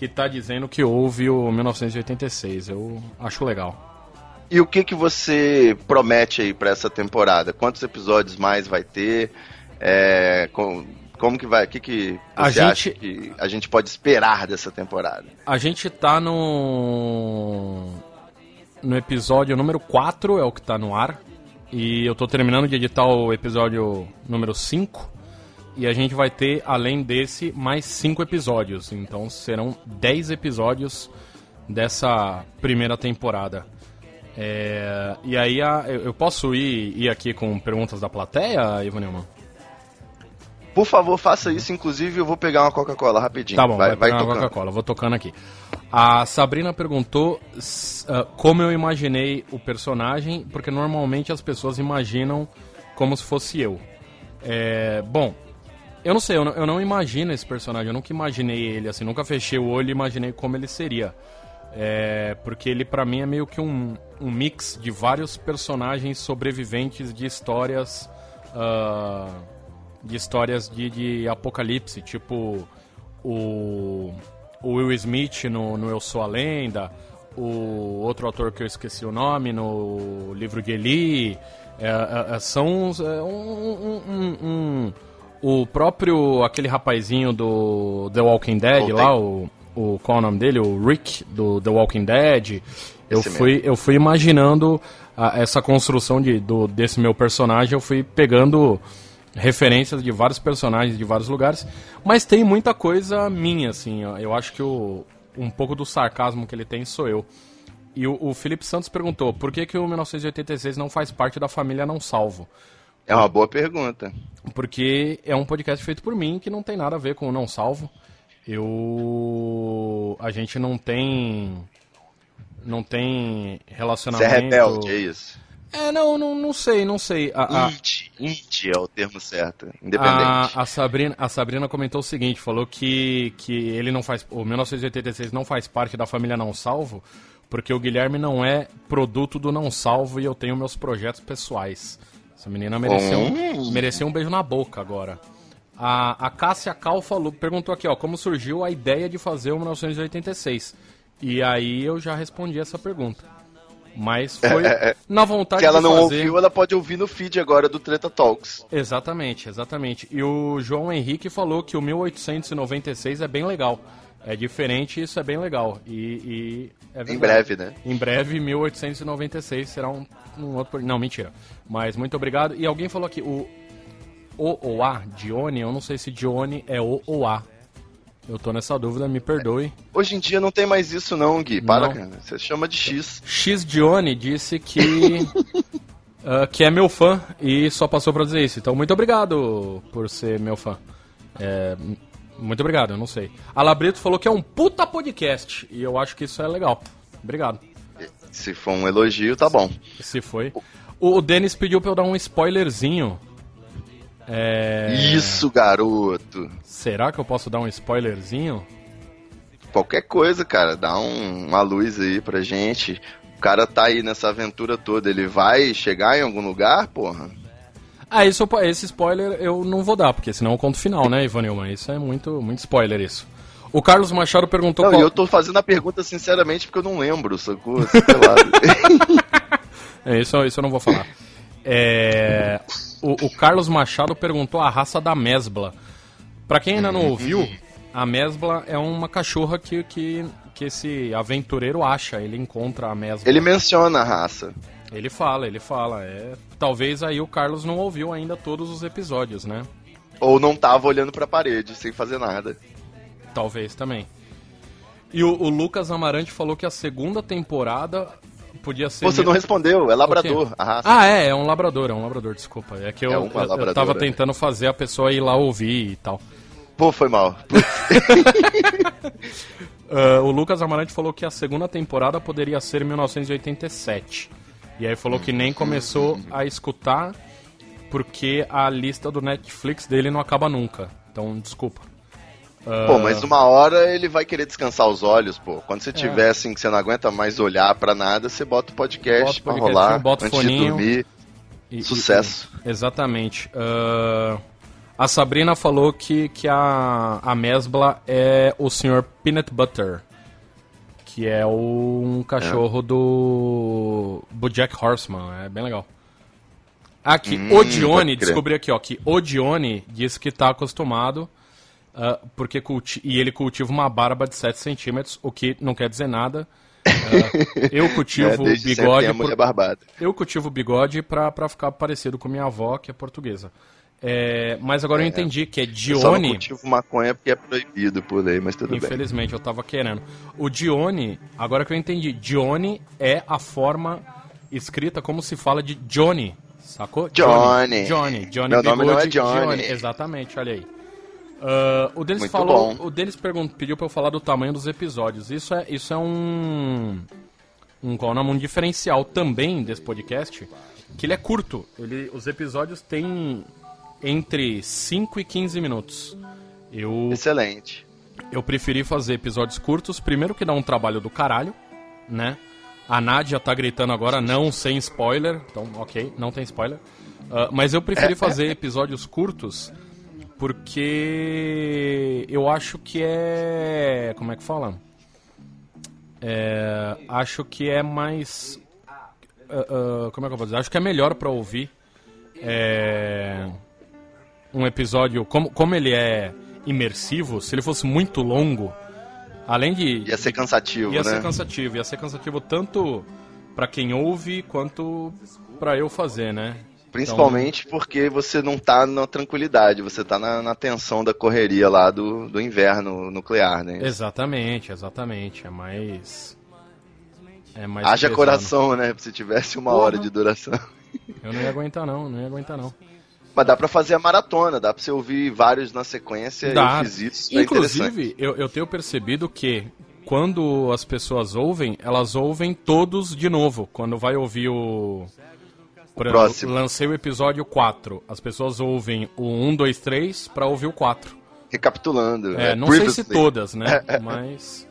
que tá dizendo que ouve o 1986. Eu acho legal. E o que, que você promete aí para essa temporada? Quantos episódios mais vai ter? É, com- como que vai? O que, que A você acha gente- que a gente pode esperar dessa temporada? A gente tá no. No episódio número 4, é o que tá no ar. E eu tô terminando de editar o episódio número 5. E a gente vai ter, além desse, mais 5 episódios. Então serão 10 episódios dessa primeira temporada. É, e aí a- eu posso ir, ir aqui com perguntas da plateia, Ivan Neumann? Por favor, faça isso. Inclusive, eu vou pegar uma Coca-Cola rapidinho. Tá bom, vai, vai, vai pegar uma. Coca-Cola, vou tocando aqui. A Sabrina perguntou ah, como eu imaginei o personagem, porque normalmente as pessoas imaginam como se fosse eu. É, bom, eu não sei, eu não, eu não imagino esse personagem, eu nunca imaginei ele assim, nunca fechei o olho e imaginei como ele seria. É, porque ele pra mim é meio que um, um mix de vários personagens sobreviventes de histórias ah, de histórias de, de apocalipse, tipo o, o Will Smith no, no Eu Sou a Lenda, o outro autor que eu esqueci o nome no livro de Eli, é, é, é, são é, um- um- um- o próprio aquele rapazinho do The Walking Dead Voltei. lá, o, o qual é o nome dele, o Rick do The Walking Dead. Eu Esse fui, eu fui imaginando a- essa construção de, do, desse meu personagem, eu fui pegando referências de vários personagens de vários lugares, mas tem muita coisa minha, assim. ó. Eu acho que o, um pouco do sarcasmo que ele tem sou eu. E o, o Felipe Santos perguntou por que, que o 1986 não faz parte da família Não Salvo? É uma boa pergunta. Porque é um podcast feito por mim que não tem nada a ver com o Não Salvo. Eu. A gente não tem. Não tem Você relacionamento. é rebelde, é isso? É, não, não, não sei, não sei. A, a, Indie. Indie é o termo certo. Independente. A, a, Sabrina, a Sabrina comentou o seguinte, falou que, que ele não faz. O 1986 não faz parte da família Não Salvo, porque o Guilherme não é produto do Não Salvo e eu tenho meus projetos pessoais. Essa menina mereceu, um, mereceu um beijo na boca agora. A, a Cássia Cal falou, perguntou aqui, ó, como surgiu a ideia de fazer o 1986. E aí eu já respondi essa pergunta. Mas foi na vontade Se ela não fazer... ouviu, ela pode ouvir no feed agora do Treta Talks. Exatamente, exatamente. E o João Henrique falou que o 1896 é bem legal. É diferente, isso é bem legal. E, e é Em breve, né? Em breve, 1896 será um, um outro. Não, mentira. Mas muito obrigado. E alguém falou aqui, o O ou A, Dione, eu não sei se Dione é O ou A. Eu tô nessa dúvida, me perdoe. Hoje em dia não tem mais isso não, Gui. Para, Não. cara. Você chama de X. X Dione disse que. ah, que é meu fã e só passou pra dizer isso. Então, muito obrigado por ser meu fã. É, muito obrigado, eu não sei. A Labrito falou que é um puta podcast e eu acho que isso é legal. Obrigado. Se for um elogio, tá bom. Se foi. O, o Denis pediu pra eu dar um spoilerzinho. É, Isso, garoto. Será que eu posso dar um spoilerzinho? Qualquer coisa, cara. Dá um- uma luz aí pra gente. O cara tá aí nessa aventura toda. Ele vai chegar em algum lugar, porra? Ah, isso, esse spoiler eu não vou dar, porque senão eu conto o final, né, Ivanilman? Isso é muito, muito spoiler, isso. O Carlos Machado perguntou Não, qual... eu tô fazendo a pergunta sinceramente porque eu não lembro, sacou? Sei lá. É, isso, isso eu não vou falar. É, o, o Carlos Machado perguntou a raça da mesbla. Pra quem ainda não ouviu, a mesbla é uma cachorra que, que, que esse aventureiro acha. Ele encontra a mesbla. Ele menciona a raça. Ele fala, ele fala. É, talvez aí o Carlos não ouviu ainda todos os episódios, né? Ou não tava olhando pra parede, sem fazer nada. Talvez também. E o, o Lucas Amarante falou que a segunda temporada podia ser. Você não respondeu, é labrador, quê? a raça. Ah, é, é um labrador, é um labrador, desculpa. É que eu, É eu- tava tentando fazer a pessoa ir lá ouvir e tal. Pô, foi mal. Ah, o Lucas Amarante falou que a segunda temporada poderia ser 1987. E aí falou que nem começou a escutar porque a lista do Netflix dele não acaba nunca. Então, desculpa. Pô, mas uma hora ele vai querer descansar os olhos, pô. Quando você tiver assim que você não aguenta mais olhar pra nada, você bota o podcast Bota o pra rolar bota antes foninho. de dormir. e- Sucesso. e- exatamente. Ah, a Sabrina falou que, que a, a Mesbla é o Sr. Peanut Butter. Que é um cachorro do Bojack Horseman. É bem legal. Aqui, Hum, o Dione, descobri aqui, ó, que o Dione disse que tá acostumado, ah, porque culti e ele cultiva uma barba de 7 centímetros, o que não quer dizer nada. Eu cultivo sempre bigode por-. Eu cultivo bigode pra, pra ficar parecido com minha avó, que é portuguesa. É, mas agora eu entendi que é Eu só não Dione. cultivo maconha porque é proibido por lei, mas tudo bem. Infelizmente, eu tava querendo. O Dione, agora que eu entendi, Dione é a forma escrita como se fala de Johnny, sacou? Johnny. Johnny, Johnny Meu nome não é Bigode, Johnny. Exatamente, olha aí. Ah, o Denis Muito falou, bom. o pergun- pediu pra eu falar do tamanho dos episódios. Isso é, isso é um, um qual é nome, um diferencial também desse podcast, que ele é curto. Ele, os episódios têm entre 5 e 15 minutos. Eu Excelente. eu preferi fazer episódios curtos, primeiro que dá um trabalho do caralho, né? A Nádia tá gritando agora, não sem spoiler, então ok, não tem spoiler. Ah, mas eu preferi fazer episódios curtos porque eu acho que é. Como é que fala? É, acho que é mais. ah, ah, como é que eu vou dizer? Acho que é melhor pra ouvir. É, um episódio, como, como ele é imersivo, se ele fosse muito longo, além de. Ia ser cansativo, ia né? ser cansativo, ia ser cansativo tanto pra quem ouve quanto pra eu fazer, né? Principalmente porque você não tá na tranquilidade, você tá na, na tensão da correria lá do, do inverno nuclear, né? Exatamente, exatamente. É mais. É mais. Haja pesado. coração, né? Se tivesse uma hora de duração. Eu não ia aguentar, não, não ia aguentar, não. Mas dá pra fazer a maratona, dá pra você ouvir vários na sequência. Dá. Eu fiz isso, é. Inclusive, eu, eu tenho percebido que quando as pessoas ouvem, elas ouvem todos de novo. Quando vai ouvir o. Por exemplo, próximo. lancei o episódio 4. As pessoas ouvem o 1, 2, 3 pra ouvir o 4. Recapitulando. É, é, não sei se previously. todas, né? Mas.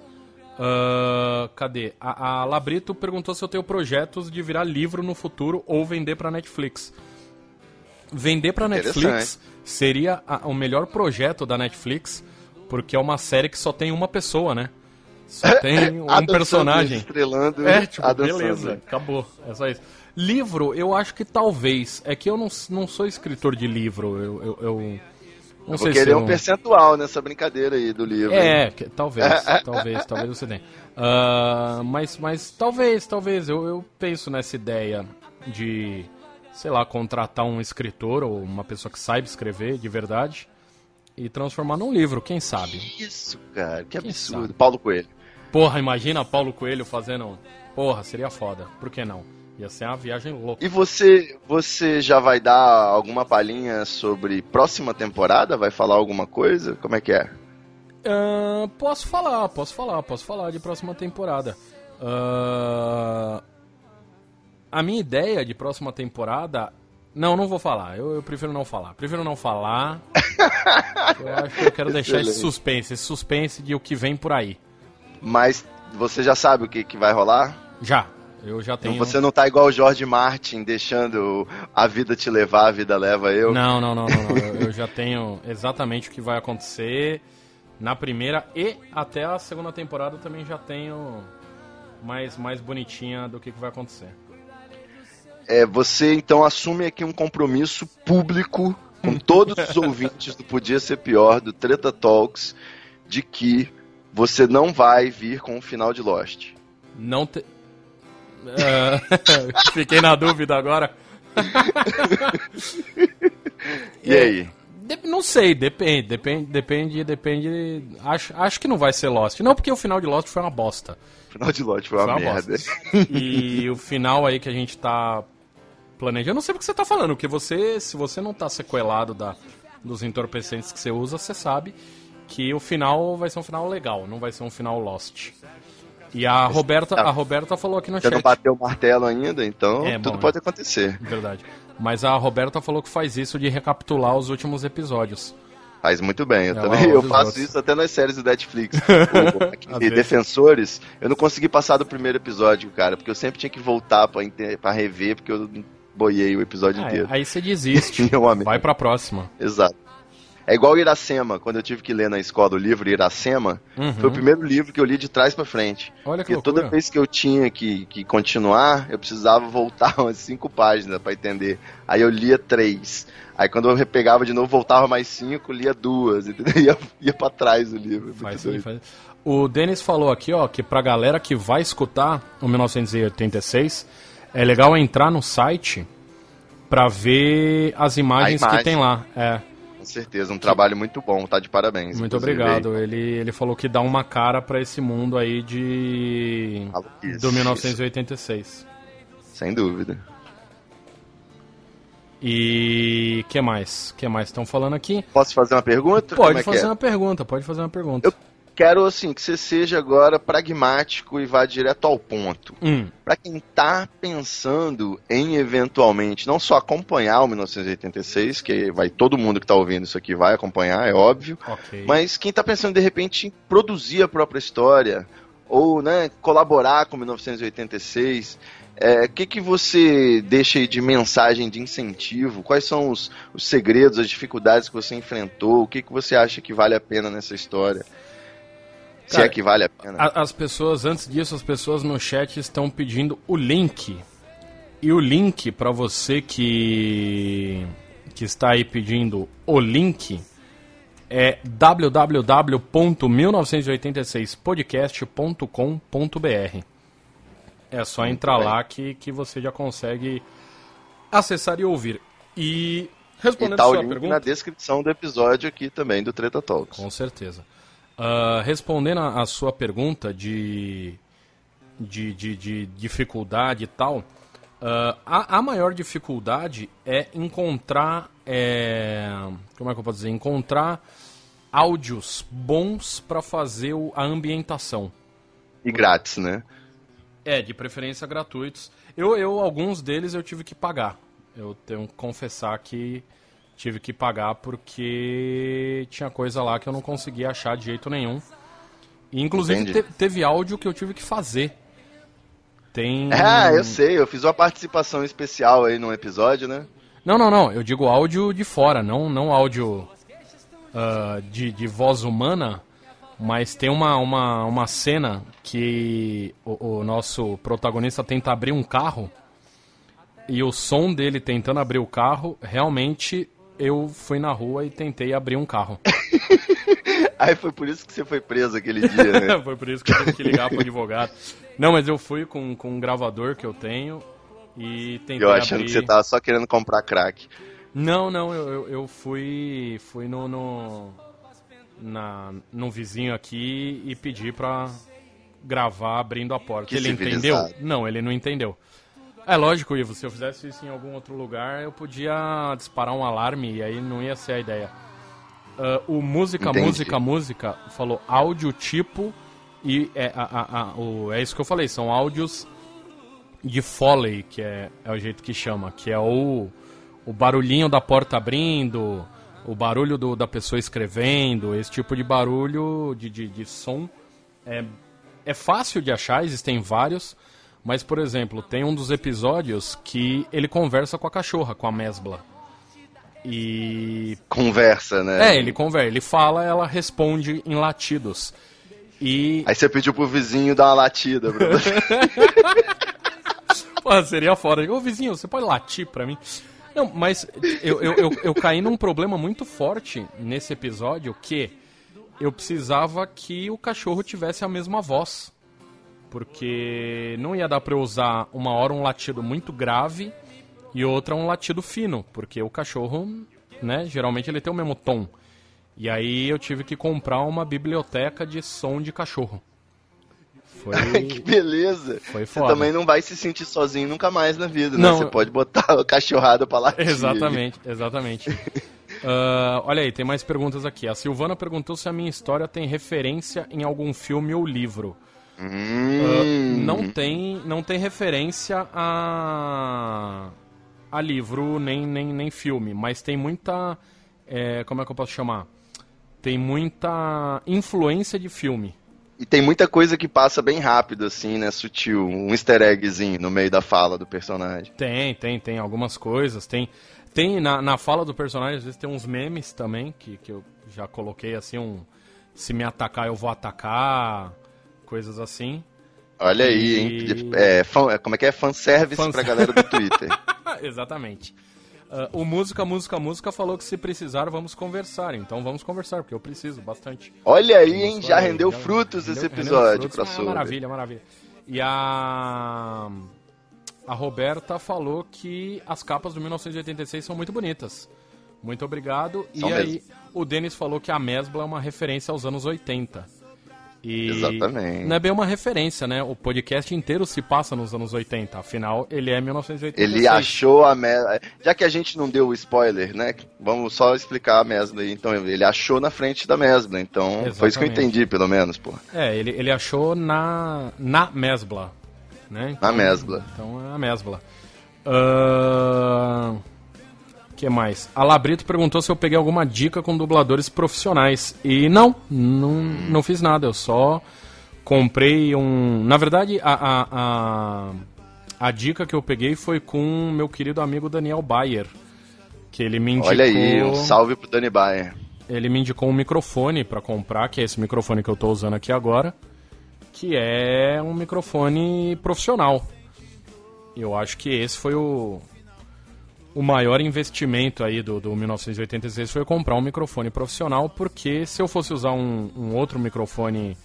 ah, cadê? A, a Labrito perguntou se eu tenho projetos de virar livro no futuro ou vender pra Netflix. Vender pra Netflix seria a- o melhor projeto da Netflix, porque é uma série que só tem uma pessoa, né? Só tem um personagem. Estrelando É, tipo, beleza, acabou. É só isso. Livro, eu acho que talvez. É que eu não, não sou escritor de livro. Eu. eu, eu não Eu sei se um eu... percentual nessa brincadeira aí do livro. É, que- talvez, talvez, talvez você tenha. Ah, mas, mas talvez, talvez, eu, eu penso nessa ideia de, sei lá, contratar um escritor ou uma pessoa que saiba escrever de verdade e transformar num livro, quem sabe? Isso, cara, que Quem absurdo. sabe? Paulo Coelho. Porra, imagina Paulo Coelho fazendo. Porra, seria foda. Por que não? Ia ser uma viagem louca. E você, você já vai dar alguma palhinha sobre próxima temporada? Vai falar alguma coisa? Como é que é? Ah, posso falar, posso falar, posso falar de próxima temporada. Ah, a minha ideia de próxima temporada. Não, não vou falar. Eu, eu prefiro não falar. Prefiro não falar. eu acho que eu quero deixar esse Excelente. suspense, esse suspense de o que vem por aí. Mas você já sabe o que, que vai rolar? Já. Eu já tenho. Então você não tá igual o George Martin, deixando a vida te levar, a vida leva eu. Não, não, não, não. não. Eu, eu já tenho exatamente o que vai acontecer na primeira e até a segunda temporada eu também já tenho mais, mais bonitinha do que, que vai acontecer. É, você então assume aqui um compromisso público com todos os ouvintes do Podia Ser Pior, do Treta Talks, de que você não vai vir com o final de Lost. Não te... Ah, Fiquei na dúvida agora. E aí? De- Não sei, depende, depende, depende, depende. Acho, acho que não vai ser Lost. Não, porque o final de Lost foi uma bosta. O final de Lost foi uma, Foi uma merda. E o final aí que a gente tá planejando, eu não sei porque você tá falando, porque você, se você não tá sequelado da, dos entorpecentes que você usa, você sabe que o final vai ser um final legal, não vai ser um final Lost. E a Roberta, a Roberta falou aqui no não chat. bateu o martelo ainda, então É, tudo bom, pode acontecer. Verdade. Mas a Roberta falou que faz isso de recapitular os últimos episódios. Faz muito bem. Eu É, também eu faço outros. isso até nas séries do Netflix. O- vezes. Defensores, eu não consegui passar do primeiro episódio, cara, porque eu sempre tinha que voltar pra, inte- pra rever, porque eu boiei o episódio Ah, inteiro. aí você desiste. Vai pra próxima. Exato. É igual Iracema, quando eu tive que ler na escola o livro Iracema, Uhum. foi o primeiro livro que eu li de trás pra frente. Olha que Porque toda vez que eu tinha que, que continuar, eu precisava voltar umas cinco páginas pra entender. Aí eu lia três. Aí quando eu repegava de novo, voltava mais cinco, lia duas, entendeu? Ia, ia pra trás o livro. Faz sim, faz. O Denis falou aqui, ó, que pra galera que vai escutar o 1986, é legal entrar no site pra ver as imagens A que imagem. tem lá. É, Com certeza, um trabalho muito bom, tá de parabéns. muito obrigado. Ele, ele falou que dá uma cara pra esse mundo aí de. Isso, do 1986. isso, sem dúvida. E que mais? Que mais estão falando aqui? Posso fazer uma pergunta? Pode é fazer é? uma pergunta, pode fazer uma pergunta. Eu- Quero, assim, que você seja agora pragmático e vá direto ao ponto. Hum, Pra quem tá pensando em eventualmente não só acompanhar o 1986, que vai todo mundo que tá ouvindo isso aqui vai acompanhar, é óbvio, ok. mas quem tá pensando de repente em produzir a própria história ou, né, colaborar com o 1986, é, o que que você deixa aí de mensagem de incentivo? Quais são os, os segredos, as dificuldades que você enfrentou? O que que você acha que vale a pena nessa história? Se Cara, é que vale a pena. As pessoas, antes disso, as pessoas no chat estão pedindo o link. E o link para você que que está aí pedindo o link é www.1986podcast.com.br. É só entrar lá que, que você já consegue acessar e ouvir. E E respondendo tá a o sua link pergunta, na descrição do episódio aqui também do Treta Talks. com certeza. Ah, respondendo a, a sua pergunta de, de, de, de dificuldade e tal, ah, a, a maior dificuldade é encontrar. é, como é que eu posso dizer? Encontrar áudios bons para fazer o- a ambientação. E grátis, né? É, de preferência gratuitos. Eu, eu, alguns deles eu tive que pagar. Eu tenho que confessar que tive que pagar porque tinha coisa lá que eu não conseguia achar de jeito nenhum. E, inclusive te- teve áudio que eu tive que fazer. Tem. Ah, eu sei, eu fiz uma participação especial aí num episódio, né? Não, não, não. Eu digo áudio de fora, não, não áudio ah, de, de voz humana. Mas tem uma, uma, uma cena que o, o nosso protagonista tenta abrir um carro. E o som dele tentando abrir o carro, realmente eu fui na rua e tentei abrir um carro. Aí foi por isso que você foi preso aquele dia, né? Foi por isso que eu tive que ligar pro advogado. Não, mas eu fui com, com um gravador que eu tenho e tentei Eu achando abrir... que você tava só querendo comprar crack. Não, não, eu, eu, eu fui fui no, no na no vizinho aqui e pedi pra gravar abrindo a porta. Que ele civilizado. entendeu? Não, ele não entendeu. É lógico, Ivo, se eu fizesse isso em algum outro lugar, eu podia disparar um alarme e aí não ia ser a ideia. Ah, o música, Entendi. música, música falou áudio tipo e é, a, a- a- o, é isso que eu falei, são áudios de Foley, que é, é o jeito que chama, que é o, o barulhinho da porta abrindo, o barulho do- da pessoa escrevendo, esse tipo de barulho, de, de, de som. É, é fácil de achar, existem vários, mas, por exemplo, tem um dos episódios que ele conversa com a cachorra, com a Mesbla. E. Conversa, né? É, ele conversa, ele fala, ela responde em latidos. E. Aí você pediu pro vizinho dar uma latida, Bruno. Pô, seria foda. Ô vizinho, você pode latir pra mim? Não, mas eu, eu, eu, eu caí num problema muito forte nesse episódio que eu precisava que o cachorro tivesse a mesma voz. Porque não ia dar pra eu usar uma hora um latido muito grave e outra um latido fino. Porque o cachorro, né, geralmente ele tem o mesmo tom. E aí eu tive que comprar uma biblioteca de som de cachorro. Foi. que beleza. Foi Você foda. também não vai se sentir sozinho nunca mais na vida, né? Não. Você pode botar a cachorrada pra latir. Exatamente, exatamente. Ah, olha aí, tem mais perguntas aqui. A Silvana perguntou se a minha história tem referência em algum filme ou livro. Hum, não tem, não tem referência a, a livro nem, nem, nem filme, mas tem muita, é, como é que eu posso chamar? Tem muita influência de filme. E tem muita coisa que passa bem rápido, assim, né? Sutil. Um easter eggzinho no meio da fala do personagem. Tem, tem, tem algumas coisas. Tem, Tem na, na fala do personagem, às vezes tem uns memes também, que, que eu já coloquei assim, um. Se me atacar, eu vou atacar. Coisas assim. Olha aí, E- hein? É, fã- como é que é? Fanservice Fan- pra galera do Twitter. Exatamente. Ah, o Música, Música, Música falou que se precisar, vamos conversar. Então vamos conversar, porque eu preciso bastante. Olha aí, hein? Já aí, rendeu já frutos esse rendeu- rendeu episódio frutos. pra Ah. Maravilha, maravilha. E a. A Roberta falou que as capas do 1986 são muito bonitas. Muito obrigado. São e aí, mesmo. o Denis falou que a Mesbla é uma referência aos anos 80. E Exatamente. Não é bem uma referência, né? O podcast inteiro se passa nos anos 80. Afinal, ele é 1986. Ele achou a Mesbla. Já que a gente não deu o spoiler, né? Vamos só explicar a Mesbla aí. Então, ele achou na frente da Mesbla. Então, foi isso que eu Exatamente. entendi, pelo menos, pô. É, ele, ele achou na, na Mesbla. Né? Na Mesbla. Então é a Mesbla. O que mais? A Labrito perguntou se eu peguei alguma dica com dubladores profissionais. E não, não, não fiz nada. Eu só comprei um. Na verdade, a, a, a, a dica que eu peguei foi com meu querido amigo Daniel Bayer. Que ele me indicou. Olha aí, um salve pro Danny Bayer. ele me indicou um microfone pra comprar, que é esse microfone que eu tô usando aqui agora, que é um microfone profissional. Eu acho que esse foi o o maior investimento aí do, do 1986 foi comprar um microfone profissional, porque se eu fosse usar um, um outro microfone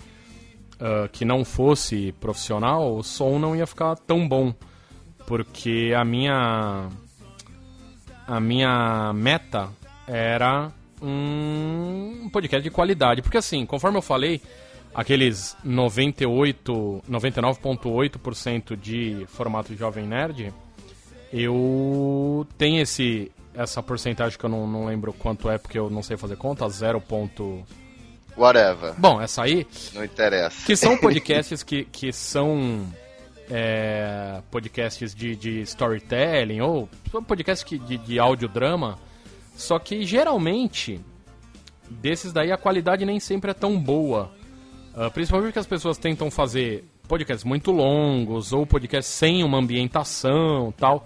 ah, que não fosse profissional, o som não ia ficar tão bom, porque a minha a minha meta era um podcast de qualidade. Porque assim, conforme eu falei, aqueles 98, 99,8% de formato Jovem Nerd, eu tenho esse essa porcentagem que eu não, não lembro quanto é, porque eu não sei fazer conta, 0. ponto- Whatever. Bom, essa aí, Não interessa. que são podcasts que, que são é, podcasts de, de storytelling ou podcasts que, de, de audiodrama, só que geralmente desses daí a qualidade nem sempre é tão boa. Ah, principalmente porque as pessoas tentam fazer podcasts muito longos ou podcasts sem uma ambientação tal.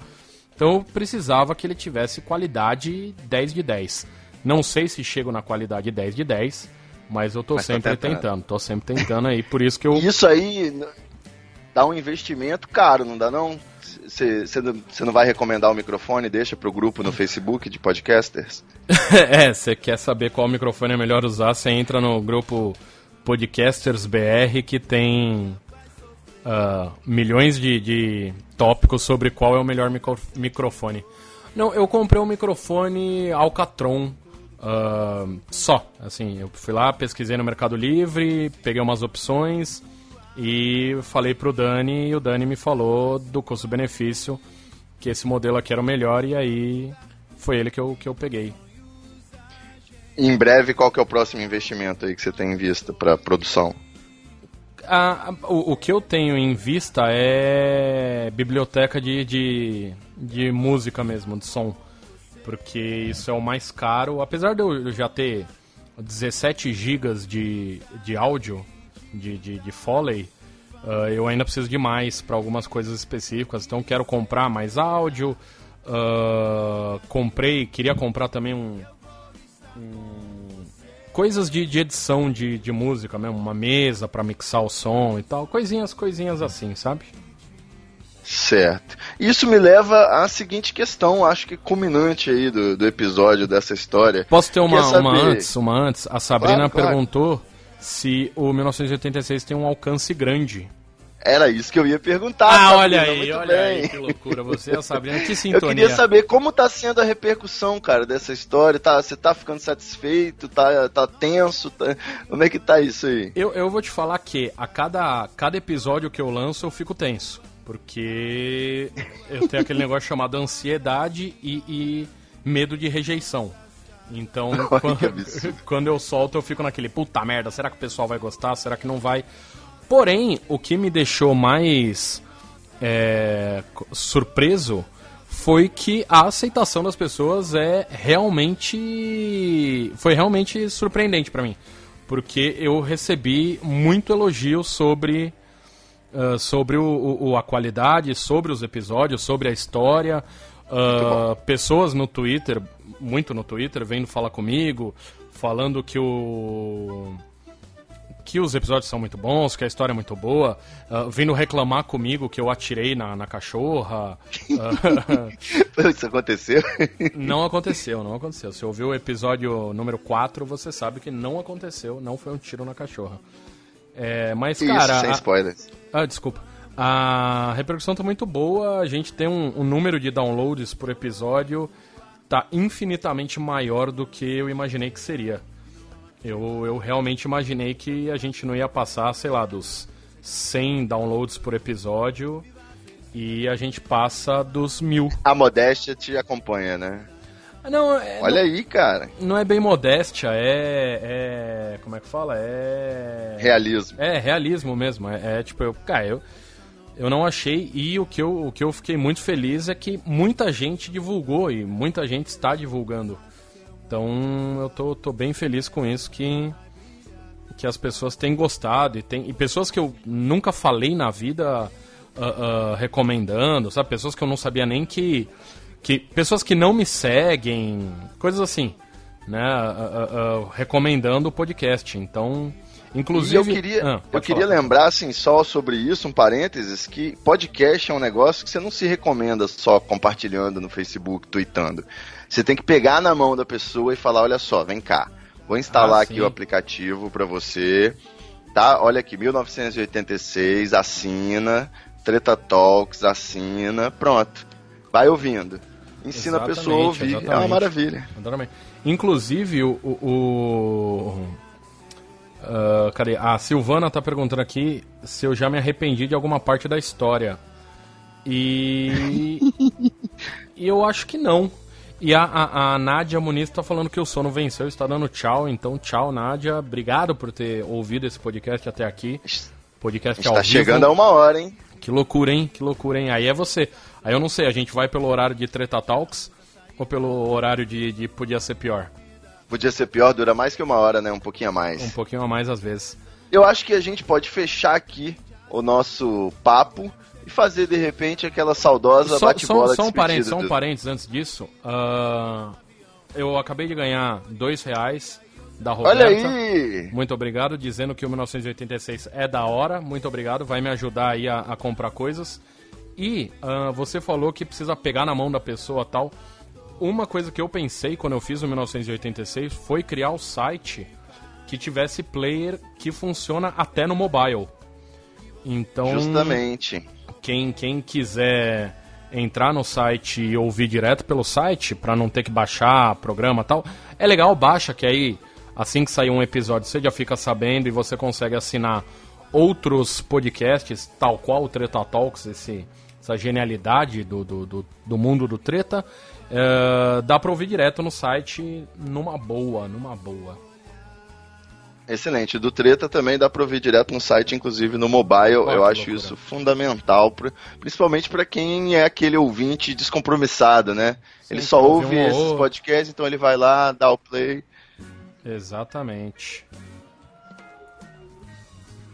Então eu precisava que ele tivesse qualidade 10 de 10. Não sei se chego na qualidade 10 de 10, mas eu tô Mas tá sempre tentando. tentando. Tô sempre tentando aí, por isso que eu Isso aí dá um investimento caro, não dá não? Você não, cê não vai recomendar o microfone? Deixa pro grupo no Facebook de podcasters? é, você quer saber qual microfone é melhor usar, você entra no grupo Podcasters BR que tem ah, milhões de, de tópicos sobre qual é o melhor micro- microfone. Não, eu comprei um microfone Alcatron ah, só. Assim, eu fui lá, pesquisei no Mercado Livre, peguei umas opções e falei pro Dani e o Dani me falou do custo-benefício que esse modelo aqui era o melhor e aí foi ele que eu, que eu peguei. Em breve, qual que é o próximo investimento aí que você tem em vista pra produção? A- a- o, o que eu tenho em vista é biblioteca de, de, de música mesmo, de som. Porque isso é o mais caro. Apesar de eu já ter 17 gigas de, de áudio, de, de, de Foley, ah, eu ainda preciso de mais para algumas coisas específicas. Então quero comprar mais áudio. ah, comprei, queria comprar também um, coisas de, de edição de, de música mesmo, uma mesa pra mixar o som e tal, coisinhas, coisinhas assim, sabe? Certo. Isso me leva à seguinte questão, acho que culminante aí do, do episódio dessa história. Posso ter uma, saber? uma antes, uma antes? A Sabrina Claro, claro. perguntou se o 1986 tem um alcance grande. Era isso que eu ia perguntar. Ah, Sabrina, olha aí, olha bem. aí, que loucura. Você e a Sabrina, que Eu sintonia. queria saber como tá sendo a repercussão, cara, dessa história. Tá, você tá ficando satisfeito? Tá, tá tenso? Tá- Como é que tá isso aí? Eu, eu vou te falar que a cada, cada episódio que eu lanço eu fico tenso. Porque eu tenho aquele negócio chamado ansiedade e, e medo de rejeição. Então, quando, quando eu solto, eu fico naquele puta merda, será que o pessoal vai gostar? Será que não vai? Porém, o que me deixou mais é, surpreso foi que a aceitação das pessoas é realmente foi realmente surpreendente pra mim, porque eu recebi muito elogio sobre ah, sobre o, o- a qualidade, sobre os episódios, sobre a história. ah, pessoas no Twitter, muito no Twitter, vendo falar comigo, falando que o que os episódios são muito bons, que a história é muito boa, ah, vindo reclamar comigo que eu atirei na, na cachorra. Ah, Isso aconteceu? não aconteceu, não aconteceu. Se ouviu o episódio número 4, você sabe que não aconteceu, não foi um tiro na cachorra. É, mas, cara. Isso, sem a- spoilers. ah, desculpa. A repercussão tá muito boa, a gente tem um, um número de downloads por episódio tá infinitamente maior do que eu imaginei que seria. Eu, eu realmente imaginei que a gente não ia passar, sei lá, dos 100 downloads por episódio e a gente passa dos mil. A modéstia te acompanha, né? Ah, Não, é, Olha aí, cara. não é bem modéstia, é, é. Como é que fala? É. Realismo. É, realismo mesmo. É, é, tipo, eu, cara, eu, eu não achei. E o que, eu, o que eu fiquei muito feliz é que muita gente divulgou e muita gente está divulgando. Então eu tô, tô bem feliz com isso que, que as pessoas têm gostado e, tem, e pessoas que eu nunca falei na vida ah, ah, recomendando, sabe? Pessoas que eu não sabia nem que. que pessoas que não me seguem, coisas assim, né? Ah, recomendando o podcast. Então. Inclusive. E eu queria, Ah, eu queria falar. lembrar, assim, só sobre isso, um parênteses, que podcast é um negócio que você não se recomenda só compartilhando no Facebook, tweetando. Você tem que pegar na mão da pessoa e falar, olha só, vem cá, vou instalar Ah, aqui o aplicativo pra você, tá? Olha aqui, 1986, assina, Treta Talks, assina, pronto. Vai ouvindo. Ensina a pessoa a Exatamente, ouvir, é uma exatamente. maravilha. Exatamente. Inclusive, o. o, o- ah, cadê? A Silvana tá perguntando aqui se eu já me arrependi de alguma parte da história. E. e eu acho que não. E a, a, a Nádia Muniz tá falando que o sono venceu, está dando tchau. Então, tchau, Nádia. Obrigado por ter ouvido esse podcast até aqui. Podcast ao Está vivo. chegando a uma hora, hein? Que loucura, hein? Que loucura, hein? Aí é você. Aí eu não sei, a gente vai pelo horário de Treta Talks ou pelo horário de, de Podia Ser Pior? Podia ser pior, dura mais que uma hora, né? Um pouquinho a mais. Um pouquinho a mais às vezes. Eu acho que a gente pode fechar aqui o nosso papo e fazer de repente aquela saudosa Só, bate-bola só, um parênteses, só um parênteses antes disso. Ah, eu acabei de ganhar dois reais da Roberta. Olha aí! Muito obrigado, dizendo que o 1986 é da hora. Muito obrigado, vai me ajudar aí a, a comprar coisas. E ah, você falou que precisa pegar na mão da pessoa tal. Uma coisa que eu pensei quando eu fiz o 1986 foi criar o site que tivesse player que funciona até no mobile. Então, Justamente. Quem, quem quiser entrar no site e ouvir direto pelo site, pra não ter que baixar programa tal, é legal, baixa, que aí, assim que sair um episódio, você já fica sabendo e você consegue assinar outros podcasts, tal qual o Treta Talks, esse, essa genialidade do, do, do, do mundo do treta. É, dá pra ouvir direto no site numa boa, numa boa. Excelente. Do Treta também dá pra ouvir direto no site, inclusive no mobile. Eu acho loucura. isso fundamental, pra- principalmente pra quem é aquele ouvinte descompromissado, né? ele só ouve um esses podcasts, então ele vai lá, dá o play. Exatamente.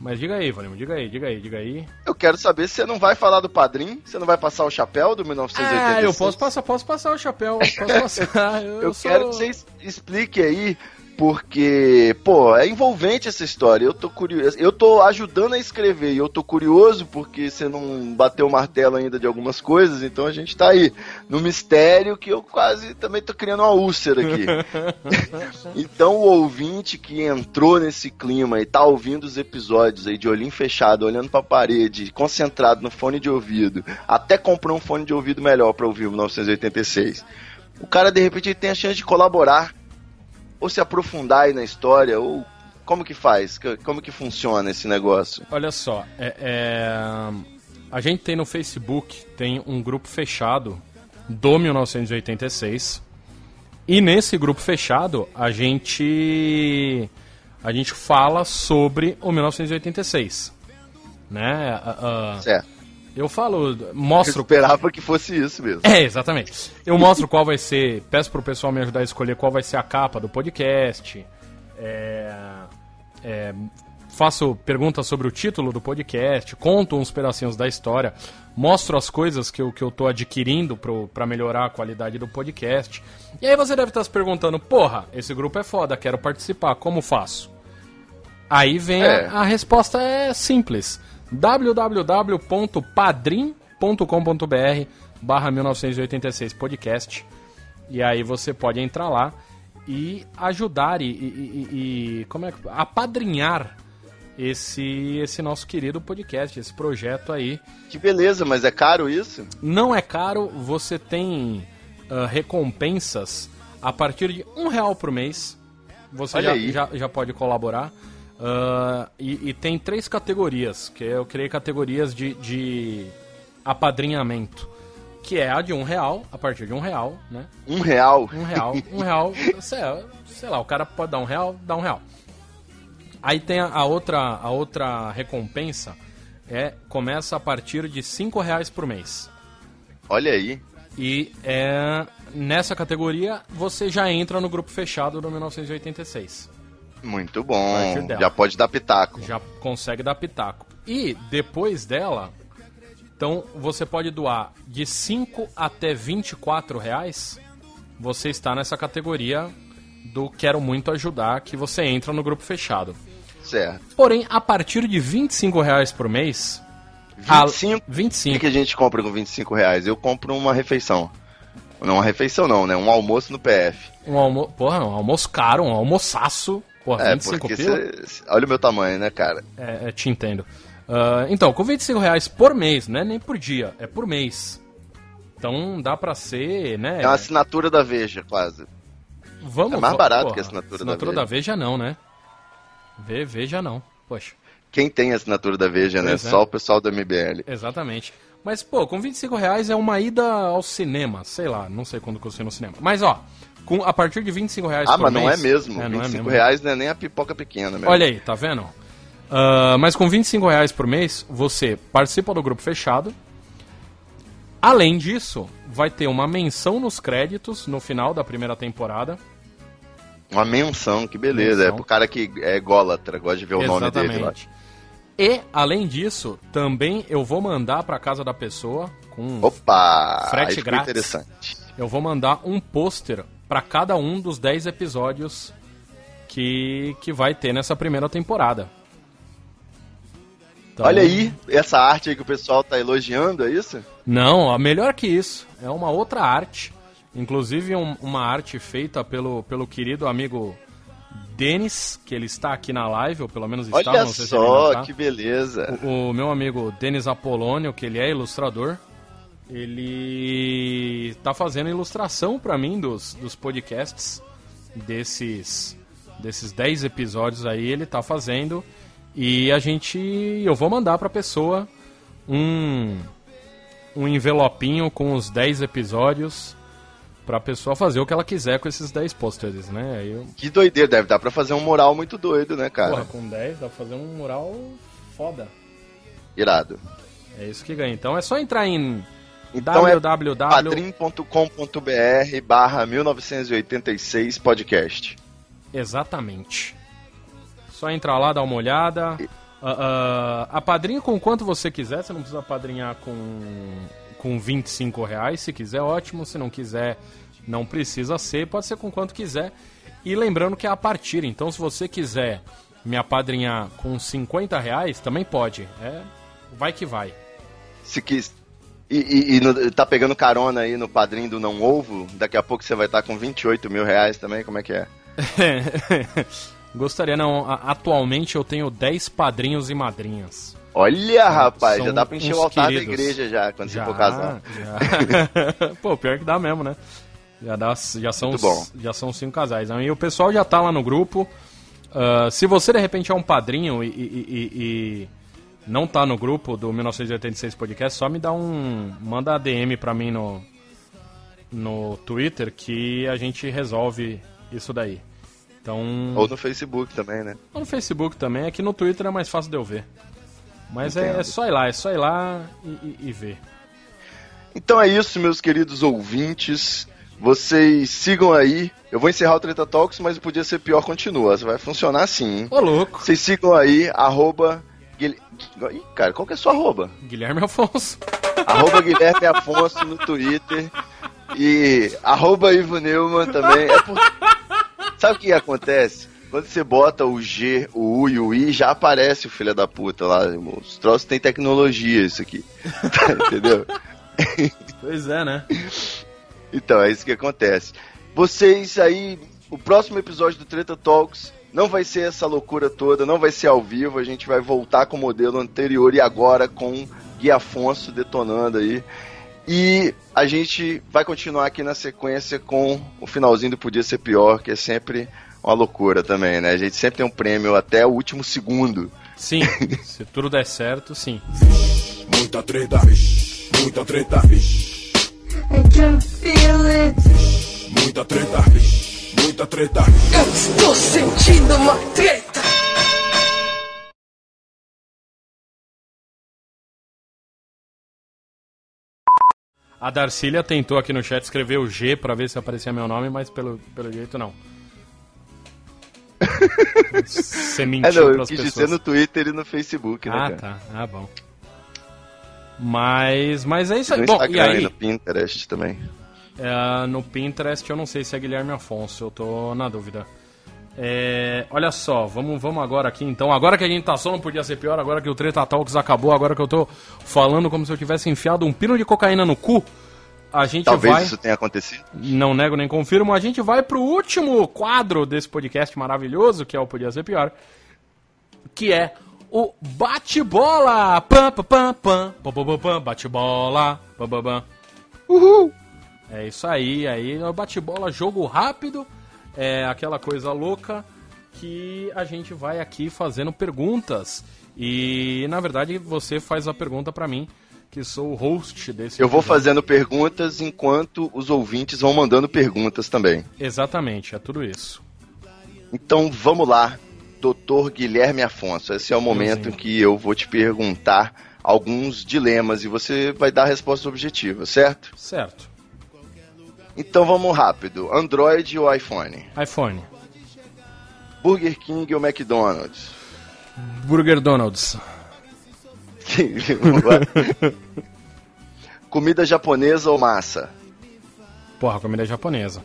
Mas diga aí, Vanimo, diga aí, diga aí, diga aí. Eu quero saber se você não vai falar do Padrim, você não vai passar o chapéu do 1986. Ah, eu posso passar, posso passar o chapéu, posso passar. Eu, Eu sou- quero que você explique aí, porque, pô, é envolvente essa história. Eu tô curioso, eu tô ajudando a escrever e eu tô curioso porque você não bateu o martelo ainda de algumas coisas, então a gente tá aí no mistério que eu quase também tô criando uma úlcera aqui. então o ouvinte que entrou nesse clima e tá ouvindo os episódios aí de olhinho fechado, olhando pra parede, concentrado no fone de ouvido, até comprou um fone de ouvido melhor pra ouvir o 1986. O cara de repente tem a chance de colaborar ou se aprofundar aí na história ou como que faz? Como que funciona esse negócio? Olha só, é, é, a gente tem no Facebook, tem um grupo fechado do 1986. E nesse grupo fechado, a gente a gente fala sobre o 1986. Né? Ah, Certo. Eu falo, Eu mostro esperava que fosse isso mesmo. É, exatamente. Eu mostro qual vai ser. Peço pro pessoal me ajudar a escolher qual vai ser a capa do podcast. É, é, faço perguntas sobre o título do podcast, conto uns pedacinhos da história, mostro as coisas que eu, que eu tô adquirindo para melhorar a qualidade do podcast. E aí você deve estar se perguntando, porra, esse grupo é foda, quero participar, como faço? Aí vem É. a, a resposta é simples. www.padrim.com.br barra 1986 podcast e aí você pode entrar lá e ajudar e, e- e- e- como é que apadrinhar esse esse nosso querido podcast, esse projeto aí. Que beleza, mas é caro isso? Não é caro, você tem ah, recompensas a partir de um real por mês. Você já, já, já pode colaborar. Ah, e, e tem três categorias, que eu criei categorias de, de apadrinhamento. Que é a de um real, a partir de um real, né? Um real. Um real, um real, sei, sei lá, o cara pode dar um real, dá um real. Aí tem a, a outra, a outra recompensa, é começa a partir de cinco reais por mês. Olha aí. E é, nessa categoria você já entra no grupo fechado do 1986. Muito bom. Já pode dar pitaco. Já consegue dar pitaco. E depois dela, então você pode doar de 5 até 24 reais. Você está nessa categoria do quero muito ajudar, que você entra no grupo fechado. Certo. Porém, a partir de 25 reais por mês... a- 25? O que, 25. que a gente compra com 25 reais? Eu compro uma refeição. Não uma refeição não, né? Um almoço no PF. Um almo... Porra, um almoço caro, um almoçaço. Porra, É, 25 porque pila. cê- olha o meu tamanho, né, cara? É, é, te entendo. Ah, então, com 25 reais por mês, não é nem por dia, é por mês. Então dá pra ser, né? É uma assinatura da Veja, quase. Vamos, é mais barato que a assinatura da assinatura da Veja. não, né? Ve, Veja não. Poxa, Quem tem a assinatura da Veja, né? Pois é. Só o pessoal do MBL. exatamente. Mas, pô, com 25 reais é uma ida ao cinema, sei lá, não sei quando que eu fui no cinema. Mas, ó, com, a partir de 25 reais Ah, por mas não é mês- mesmo. É, 25 não é mesmo. reais não é nem a pipoca pequena, mesmo. Olha aí, tá vendo? Ah, mas com 25 reais por mês, você participa do grupo fechado. Além disso, vai ter uma menção nos créditos no final da primeira temporada. Uma menção, que beleza. Menção. É pro cara que é ególatra, gosta de ver o nome dele lá. Exatamente. E, além disso, também eu vou mandar pra casa da pessoa com Opa! Frete grátis. interessante. eu vou mandar um pôster pra cada um dos 10 episódios que que vai ter nessa primeira temporada. Então- Olha aí, essa arte aí que o pessoal tá elogiando, é isso? Não, melhor que isso. É uma outra arte. Inclusive um- uma arte feita pelo, pelo querido amigo Denis, que ele está aqui na live, ou pelo menos está, Olha não sei se ele ainda só, tá. que beleza. O, o meu amigo Denis Apolônio, que ele é ilustrador, ele está fazendo ilustração para mim dos, dos podcasts desses desses 10 episódios aí, ele tá fazendo e a gente eu vou mandar pra pessoa um um envelopinho com os 10 episódios pra pessoa fazer o que ela quiser com esses 10 posters, né? Eu, Que doideira, deve dar pra fazer um mural muito doido, né, cara? porra, com 10 dá pra fazer um mural foda. Irado. É isso que ganha. Então é só entrar em Então é www. padrim.com.br barra 1986 podcast. Exatamente. Só entrar lá, dar uma olhada. Ah, ah, apadrinha com quanto você quiser. Você não precisa apadrinhar com, com 25 reais. Se quiser, ótimo. Se não quiser, não precisa ser. Pode ser com quanto quiser. E lembrando que é a partir. Então, se você quiser me apadrinhar com 50 reais, também pode. É, vai que vai. Se quis. E, e- e no- tá pegando carona aí no padrinho do Não Ovo, daqui a pouco você vai estar com 28 mil reais também, como é que é? Gostaria, não. Atualmente eu tenho 10 padrinhos e madrinhas. Olha, rapaz, já são dá pra encher o altar queridos. da igreja já, quando Já, você for casar. já. Pô, pior que dá mesmo, né? Já, dá, já, são, já são cinco casais. E o pessoal já tá lá no grupo. Ah, se você de repente é um padrinho e- e- e não tá no grupo do 1986 Podcast, só me dá um. Manda DM pra mim no, no Twitter que a gente resolve isso daí. Então. Ou no Facebook também, né? Ou no Facebook também, é que no Twitter é mais fácil de eu ver. Mas é, é só ir lá, é só ir lá e, e- e ver. Então é isso, meus queridos ouvintes. Vocês sigam aí. Eu vou encerrar o Treta Talks, mas podia ser pior continua. Vai funcionar hein? Ô, louco. Vocês sigam aí, arroba. Guil- Ih, cara, qual que é a sua arroba? Guilherme Afonso. Arroba Guilherme Afonso no Twitter. E arroba Ivo Neumann também. É por- Sabe o que acontece? Quando você bota o G, o U e o I, já aparece o filho da puta lá. Os troços tem tecnologia, isso aqui. Tá, Entendeu? Pois é, né? Então, é isso que acontece. Vocês aí, o próximo episódio do Treta Talks não vai ser essa loucura toda, não vai ser ao vivo, a gente vai voltar com o modelo anterior e agora com Gui Afonso detonando aí. E a gente vai continuar aqui na sequência com o finalzinho do Podia Ser Pior, que é sempre uma loucura também, né? A gente sempre tem um prêmio até o último segundo. Sim, se tudo der certo, sim. Muita treta, vixe. Muita treta, vixe. I can feel it. Muita treta, vixe. Muita treta. Eu estou sentindo uma treta. A Darcília tentou aqui no chat escrever o G pra ver se aparecia meu nome, mas pelo, pelo jeito não. Você mentiu É, não, eu pras quis pessoas. dizer no Twitter e no Facebook, né, Ah, cara? tá. Ah, bom. Mas, mas é isso No aí. Bom, e Instagram e aí? no Pinterest também. É, no Pinterest eu não sei se é Guilherme Afonso, eu tô na dúvida. É, olha só, vamos, vamos agora aqui então. Agora que a gente tá só, não podia ser pior. Agora que o Treta Talks acabou, agora que eu tô falando como se eu tivesse enfiado um pino de cocaína no cu, a gente Talvez vai. isso tenha acontecido. Não nego nem confirmo. A gente vai pro último quadro desse podcast maravilhoso, que é o Podia Ser Pior, que é o bate-bola. Pam, pam, pam, pam, pam, pam, bate-bola. Pam, pam, pam. Uhul! É isso aí, aí é bate-bola, jogo rápido, é aquela coisa louca que a gente vai aqui fazendo perguntas. E na verdade você faz a pergunta pra mim, que sou o host desse Eu vou episódio. fazendo perguntas enquanto os ouvintes vão mandando perguntas também. Exatamente, é tudo isso. Então vamos lá, doutor Guilherme Afonso. Esse é o momento em que eu vou te perguntar alguns dilemas e você vai dar a resposta objetiva, certo? Certo. Então vamos rápido. Android ou iPhone? iPhone. Burger King ou McDonald's? Burger Donald's. Comida japonesa ou massa? Porra, comida japonesa.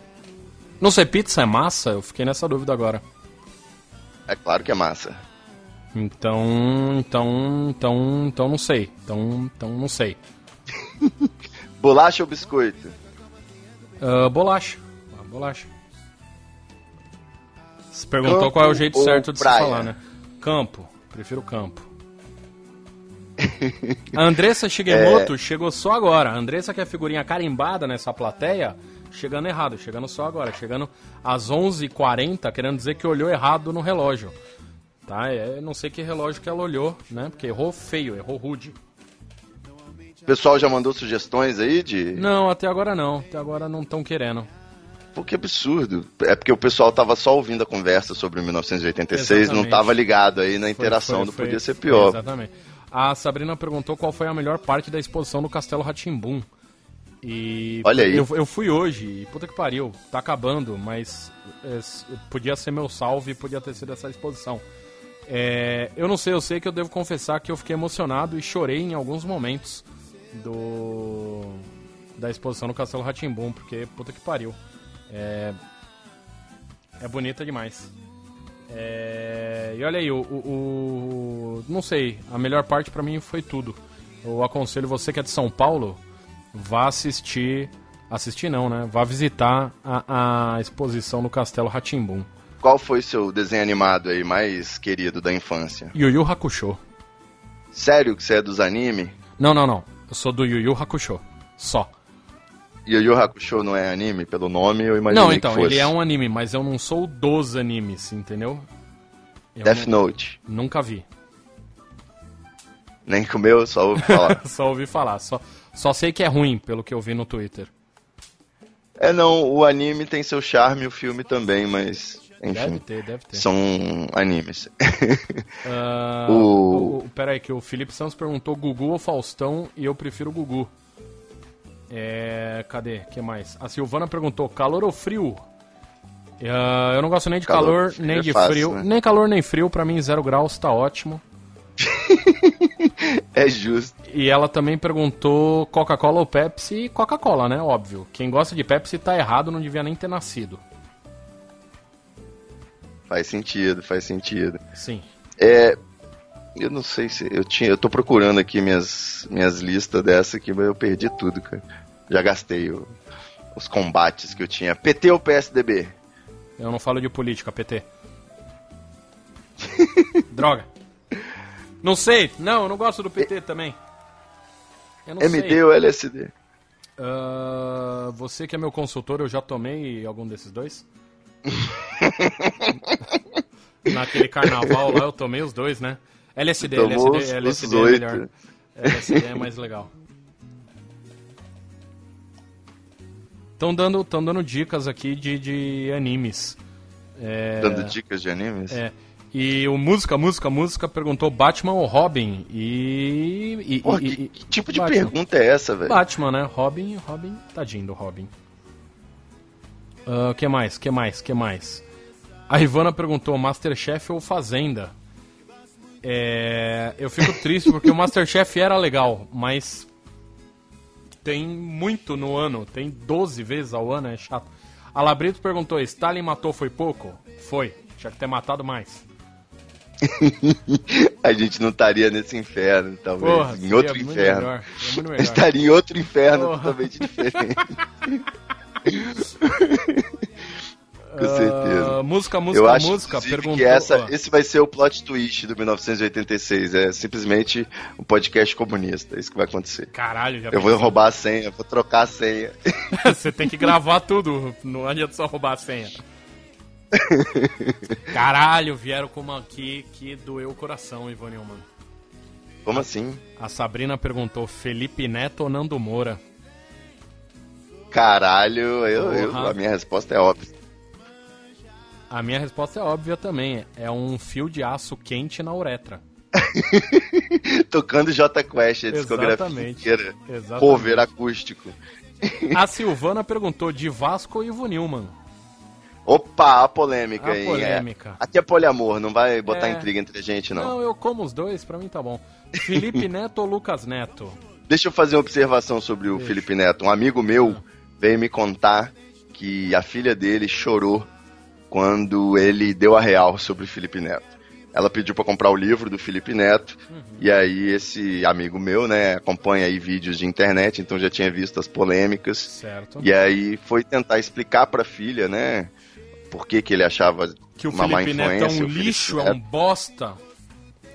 Não sei, pizza é massa? Eu fiquei nessa dúvida agora. É claro que é massa. Então, então, então, então não sei. Então, então não sei. Bolacha ou biscoito? Ah, bolacha. Bolacha. Você perguntou Campo qual é o jeito certo de praia? se falar, né? Campo. Prefiro campo. A Andressa Shigemoto chegou só agora. A Andressa, que é a figurinha carimbada nessa plateia, chegando errado, chegando só agora. Chegando às 11h40, querendo dizer que olhou errado no relógio. Tá? É, não sei que relógio que ela olhou, né? Porque errou feio, errou rude. O pessoal já mandou sugestões aí de. Não, até agora não. Até agora não estão querendo. Pô, que absurdo. É porque o pessoal tava só ouvindo a conversa sobre 1986, não Exatamente. tava ligado aí na interação foi- do foi- Podia Ser Pior. exatamente. A Sabrina perguntou qual foi a melhor parte da exposição do Castelo Ratimbum. E Olha aí. Eu, eu fui hoje, e puta que pariu, tá acabando, mas é, podia ser meu salve, podia ter sido essa exposição. É, eu não sei, eu sei que eu devo confessar que eu fiquei emocionado e chorei em alguns momentos do da exposição no Castelo Ratimbum, porque puta que pariu. É, é bonita demais. É, e olha aí, o, o- o- Não sei, a melhor parte pra mim foi tudo. Eu aconselho você que é de São Paulo, vá assistir. Assistir não, né? Vá visitar a, a exposição no Castelo Ratimbum. Qual foi seu desenho animado aí mais querido da infância? Yu Yu Hakusho. Sério que você é dos anime? Não, não, não. Eu sou do Yu Yu Hakusho. Só. Yu Yu Hakusho não é anime? Pelo nome eu imaginei não, então, que fosse. ele é um anime, mas eu não sou dos animes, entendeu? Eu Death nu- Note. Nunca vi. Nem comeu, só ouvi falar. só ouvi falar. Só, só sei que é ruim, pelo que eu vi no Twitter. é não, o anime tem seu charme, o filme também, mas... Enfim, Deve ter, deve ter. são animes. Ah, O- o... o- Pera aí, que o Felipe Santos perguntou Gugu ou Faustão e eu prefiro Gugu. É, cadê? que mais? A Silvana perguntou: calor ou frio? Ah, eu não gosto nem de calor, Calor, nem é de fácil, frio. né? Nem calor nem frio, pra mim zero graus tá ótimo. É justo. E ela também perguntou Coca-Cola ou Pepsi. Coca-Cola, né? Óbvio. Quem gosta de Pepsi tá errado, não devia nem ter nascido. Faz sentido, faz sentido. Sim. É. Eu não sei se. Eu tinha. Eu tô procurando aqui minhas, minhas listas dessa aqui, mas eu perdi tudo, cara. Já gastei o- os combates que eu tinha. PT ou PSDB? Eu não falo de política, PT. Droga. Não sei. Não, eu não gosto do PT também. Eu não MD sei. ou LSD? Ah, você que é meu consultor, eu já tomei algum desses dois? Naquele carnaval lá eu tomei os dois, né? LSD, Tomou LSD, os- LSD os é melhor. LSD é mais legal. Estão dando, tão dando dicas aqui de, de animes. É, Dando dicas de animes? é, e o Música, Música, Música perguntou Batman ou Robin? E. e- Porra, e- que, e- que tipo de Batman. pergunta é essa, velho? Batman, né? Robin, Robin, tadinho do Robin. O que mais? que mais? que mais? A Ivana perguntou Masterchef ou Fazenda? É, eu fico triste porque o Masterchef era legal, mas tem muito no ano, tem 12 vezes ao ano, é chato. A Labrito perguntou: Stalin matou foi pouco? Foi, tinha que ter matado mais. A gente não estaria nesse inferno, talvez. Porra, em outro inferno. melhor. Estaria em outro inferno Porra. totalmente diferente. Com certeza. Ah, música, música, Eu acho música, perguntou. que essa, esse vai ser o plot twist do 1986. É simplesmente um podcast comunista. É isso que vai acontecer. Caralho, já Eu vou roubar a senha, vou trocar a senha. Você tem que gravar tudo, não adianta só roubar a senha. Caralho, vieram com uma aqui que doeu o coração, Ivone mano. Como assim? A Sabrina perguntou: Felipe Neto ou Nando Moura? Caralho, eu, eu- a minha resposta é óbvia. A minha resposta é óbvia também: é um fio de aço quente na uretra. Tocando J Quest, a discografia Exatamente. inteira. Exatamente. Cover acústico. A Silvana perguntou: de Vasco ou Ivo Nilman? Opa, a polêmica A aí. polêmica. É. Aqui é poliamor, não vai botar É. intriga entre a gente, não. Não, eu como os dois, pra mim tá bom. Felipe Neto ou Lucas Neto? Deixa eu fazer uma observação sobre o Deixa. Felipe Neto. Um amigo meu veio me contar que a filha dele chorou quando ele deu a real sobre o Felipe Neto. Ela pediu pra comprar o livro do Felipe Neto, e aí esse amigo meu, né, acompanha aí vídeos de internet, então já tinha visto as polêmicas, Certo. e aí foi tentar explicar pra filha, né, por que que ele achava Que o uma má Felipe Neto é influência, um Felipe lixo, Neto. é um bosta.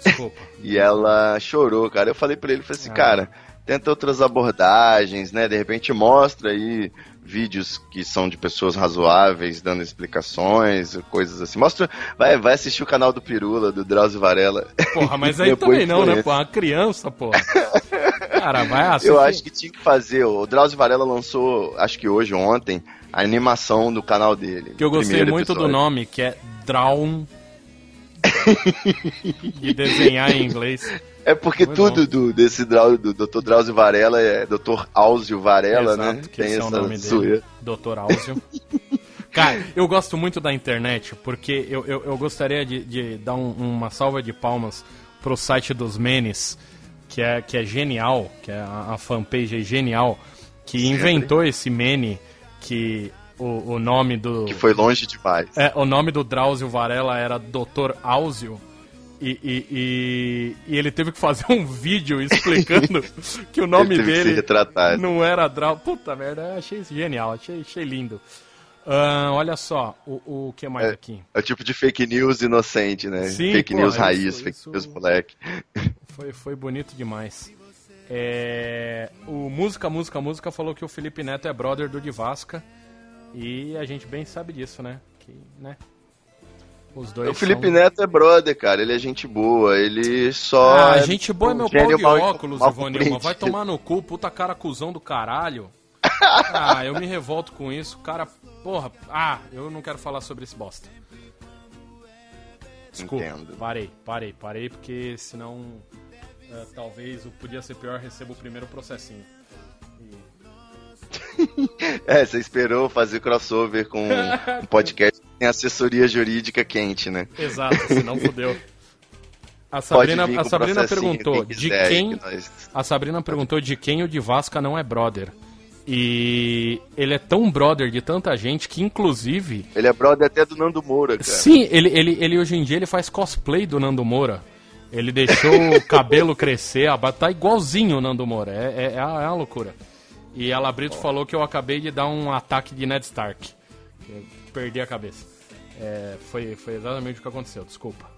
Desculpa. E ela chorou, cara. Eu falei pra ele, falei assim, Ah. cara, tenta outras abordagens, né? De repente mostra aí vídeos que são de pessoas razoáveis, dando explicações, coisas assim. Mostra, vai, vai assistir o canal do Pirula, do Drauzio Varela. Porra, mas aí também não, né? Pô, uma criança, porra. Cara, vai assistir. Eu acho que tinha que fazer. O Drauzio Varela lançou, acho que hoje ou ontem, a animação do canal dele. Que eu gostei muito do episódio. nome, que é Drawn. de desenhar em inglês. É porque Muito tudo do, desse Drau, do Dr. Drauzio Varela é Dr. Áuzio Varela, né? Exato, que esse é o essa nome zoeira. dele. Dr. Áuzio. Cara, eu gosto muito da internet, porque eu, eu, eu gostaria de, de dar um- uma salva de palmas pro site dos Menes, que é, que é genial, que é a, a fanpage é genial, que inventou esse Mene, que o, o nome do... Que foi longe demais. É, o nome do Drauzio Varela era Dr. Áuzio. E, e, e, e ele teve que fazer um vídeo explicando que o nome dele não era Drauzio. Puta merda, eu achei isso genial, achei, achei lindo. Ah, olha só, o, o que mais É. aqui? É o tipo de fake news inocente, né? Sim, fake porra, news isso- raiz, fake isso- news moleque. Foi, foi bonito demais. É, o Música, Música, Música falou que o Felipe Neto é brother do Divasca. E a gente bem sabe disso, né? Que, né? Os dois O Felipe são... Neto é brother, cara. Ele é gente boa. Ele só. Ah, é gente boa é meu pau de mal- óculos, mal Ivone Ilma. Vai tomar no cu, puta cara cuzão do caralho. Ah, eu me revolto com isso. Cara, porra. Ah, eu não quero falar sobre esse bosta. Desculpa. Entendo. Parei, parei, parei, porque senão. eh, talvez o Podia Ser Pior receba o primeiro processinho. E É, você esperou fazer crossover com um podcast que tem assessoria jurídica quente, né? Exato, senão fudeu. A Sabrina, a Sabrina perguntou quem de quiser quem. que nós- A Sabrina perguntou de quem o de Vasca não é brother. E ele é tão brother de tanta gente que, inclusive. Ele é brother até do Nando Moura, cara. Sim, ele, ele, ele hoje em dia ele faz cosplay do Nando Moura. Ele deixou o cabelo crescer, tá igualzinho o Nando Moura. É, é, é uma é uma loucura. E a Labrito falou que eu acabei de dar um ataque de Ned Stark. Eu perdi a cabeça. É, foi, foi exatamente o que aconteceu, desculpa.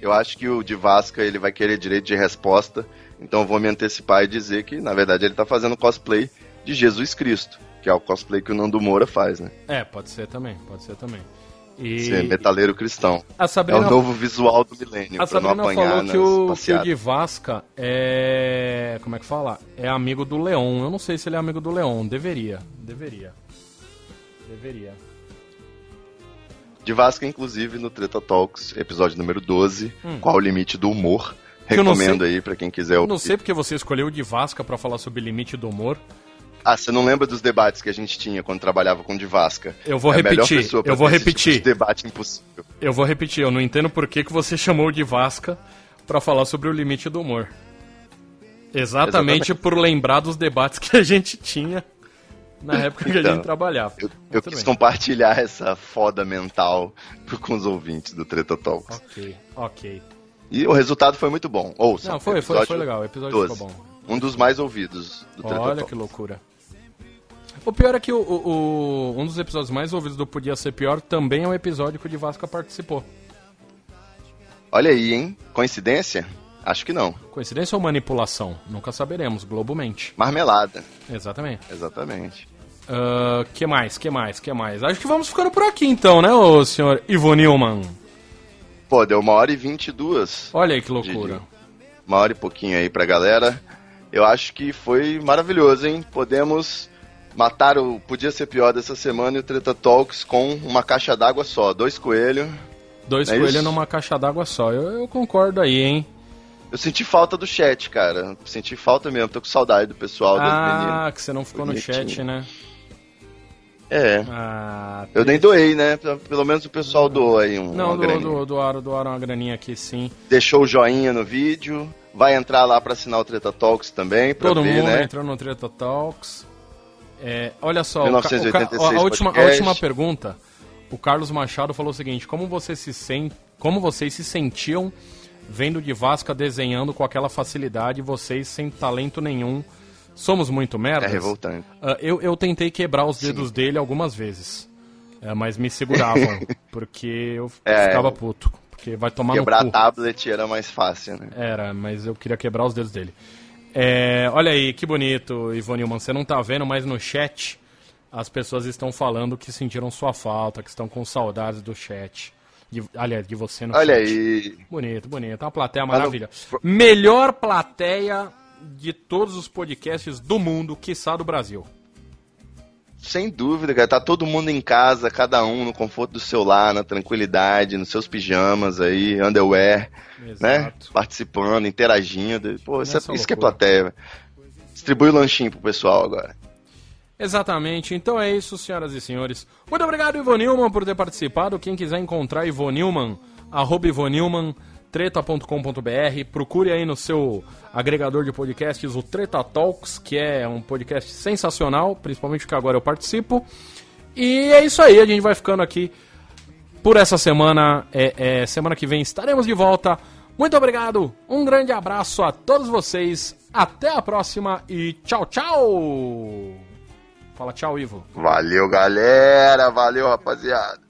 Eu acho que o de Vasca ele vai querer direito de resposta, então eu vou me antecipar e dizer que, na verdade, ele tá fazendo cosplay de Jesus Cristo, que é o cosplay que o Nando Moura faz, né? É, pode ser também, pode ser também. E Ser metaleiro cristão. a É Sabrina, o novo visual do milênio, a pra não Sabrina apanhar falou que o, que o de Vasca é. Como é que fala? É amigo do Leon. Eu não sei se ele é amigo do Leon. Deveria. Deveria. Deveria. De Vasca, inclusive, no Treta Talks, episódio número 12, Hum. qual o limite do humor. Que Recomendo sei- aí pra quem quiser Eu ouvir. não sei porque você escolheu o de Vasca pra falar sobre limite do humor. Ah, você não lembra dos debates que a gente tinha quando trabalhava com o de Vasca? Eu vou É repetir, eu vou repetir. Tipo de debate impossível. Eu vou repetir, eu não entendo por que, que você chamou o de Vasca pra falar sobre o limite do humor. Exatamente, Exatamente. por lembrar dos debates que a gente tinha na época que a Então, gente trabalhava. Eu, eu quis bem. compartilhar essa foda mental com os ouvintes do Treta Talks. Ok, ok. E o resultado foi muito bom. Ouça. Não, foi, foi, foi legal, o episódio 12. ficou bom. Um dos mais ouvidos do Treta Olha Talks. que loucura. O pior é que o, o- o- um dos episódios mais ouvidos do Podia Ser Pior também é um episódio que o de Vasca participou. Olha aí, hein? Coincidência? Acho que não. Coincidência ou manipulação? Nunca saberemos, globalmente. Marmelada. Exatamente. Exatamente. Ah, que mais, que mais, que mais? Acho que vamos ficando por aqui então, né, ô senhor Ivo Newman? Pô, deu uma hora e vinte e duas. Olha aí que loucura. Uma hora e pouquinho aí pra galera. Eu acho que foi maravilhoso, hein? Podemos matar o Podia Ser Pior dessa semana e o Treta Talks com uma caixa d'água só. Dois coelhos. Dois É coelhos numa caixa d'água só. Eu, eu concordo aí, hein? Eu senti falta do chat, cara. Senti falta mesmo. Tô com saudade do pessoal. Ah, que você não ficou no Bonitinho. chat, né? É. Ah, Eu nem doei, né? Pelo menos o pessoal doou aí um, Não, uma do, graninha. do, doaram, doaram uma graninha aqui sim. Deixou o joinha no vídeo. Vai entrar lá pra assinar o Treta Talks também, pra Todo ver, mundo né? entrando no Treta Talks. É, olha só, o ca- o ca- 1986 a, última, a última pergunta. O Carlos Machado falou o seguinte: como você se sente, como vocês se sentiam vendo de Vasca desenhando com aquela facilidade, vocês sem talento nenhum? Somos muito É merdas? revoltante. Ah, eu, eu tentei quebrar os dedos dele algumas vezes. É, mas me seguravam, porque eu É. ficava puto. Porque vai tomar Quebrar no cu. tablet era mais fácil, né? Era, mas eu queria quebrar os dedos dele. É, olha aí, que bonito, Ivonilman. Você não tá vendo, mas no chat as pessoas estão falando que sentiram sua falta, que estão com saudades do chat. De, aliás, de você no Olha chat. aí. Bonito, bonito. É uma plateia não- maravilha. Melhor plateia de todos os podcasts do mundo, quiçá do Brasil. Sem dúvida, cara. Tá todo mundo em casa, cada um no conforto do seu lar, na tranquilidade, nos seus pijamas aí, underwear, né? Exato. Participando, interagindo. Pô, isso, é, isso que é plateia. Distribui o lanchinho pro pessoal agora. Exatamente. Então é isso, senhoras e senhores. Muito obrigado, Ivo Newman, por ter participado. Quem quiser encontrar Ivo Newman, arroba Ivo Newman, treta.com.br. Procure aí no seu agregador de podcasts o Treta Talks, que é um podcast sensacional, principalmente porque agora eu participo. E é isso aí, a gente vai ficando aqui por essa semana. É, é, semana que vem estaremos de volta. Muito obrigado, um grande abraço a todos vocês. Até a próxima e tchau, tchau! Fala tchau, Ivo. Valeu, galera. Valeu, rapaziada.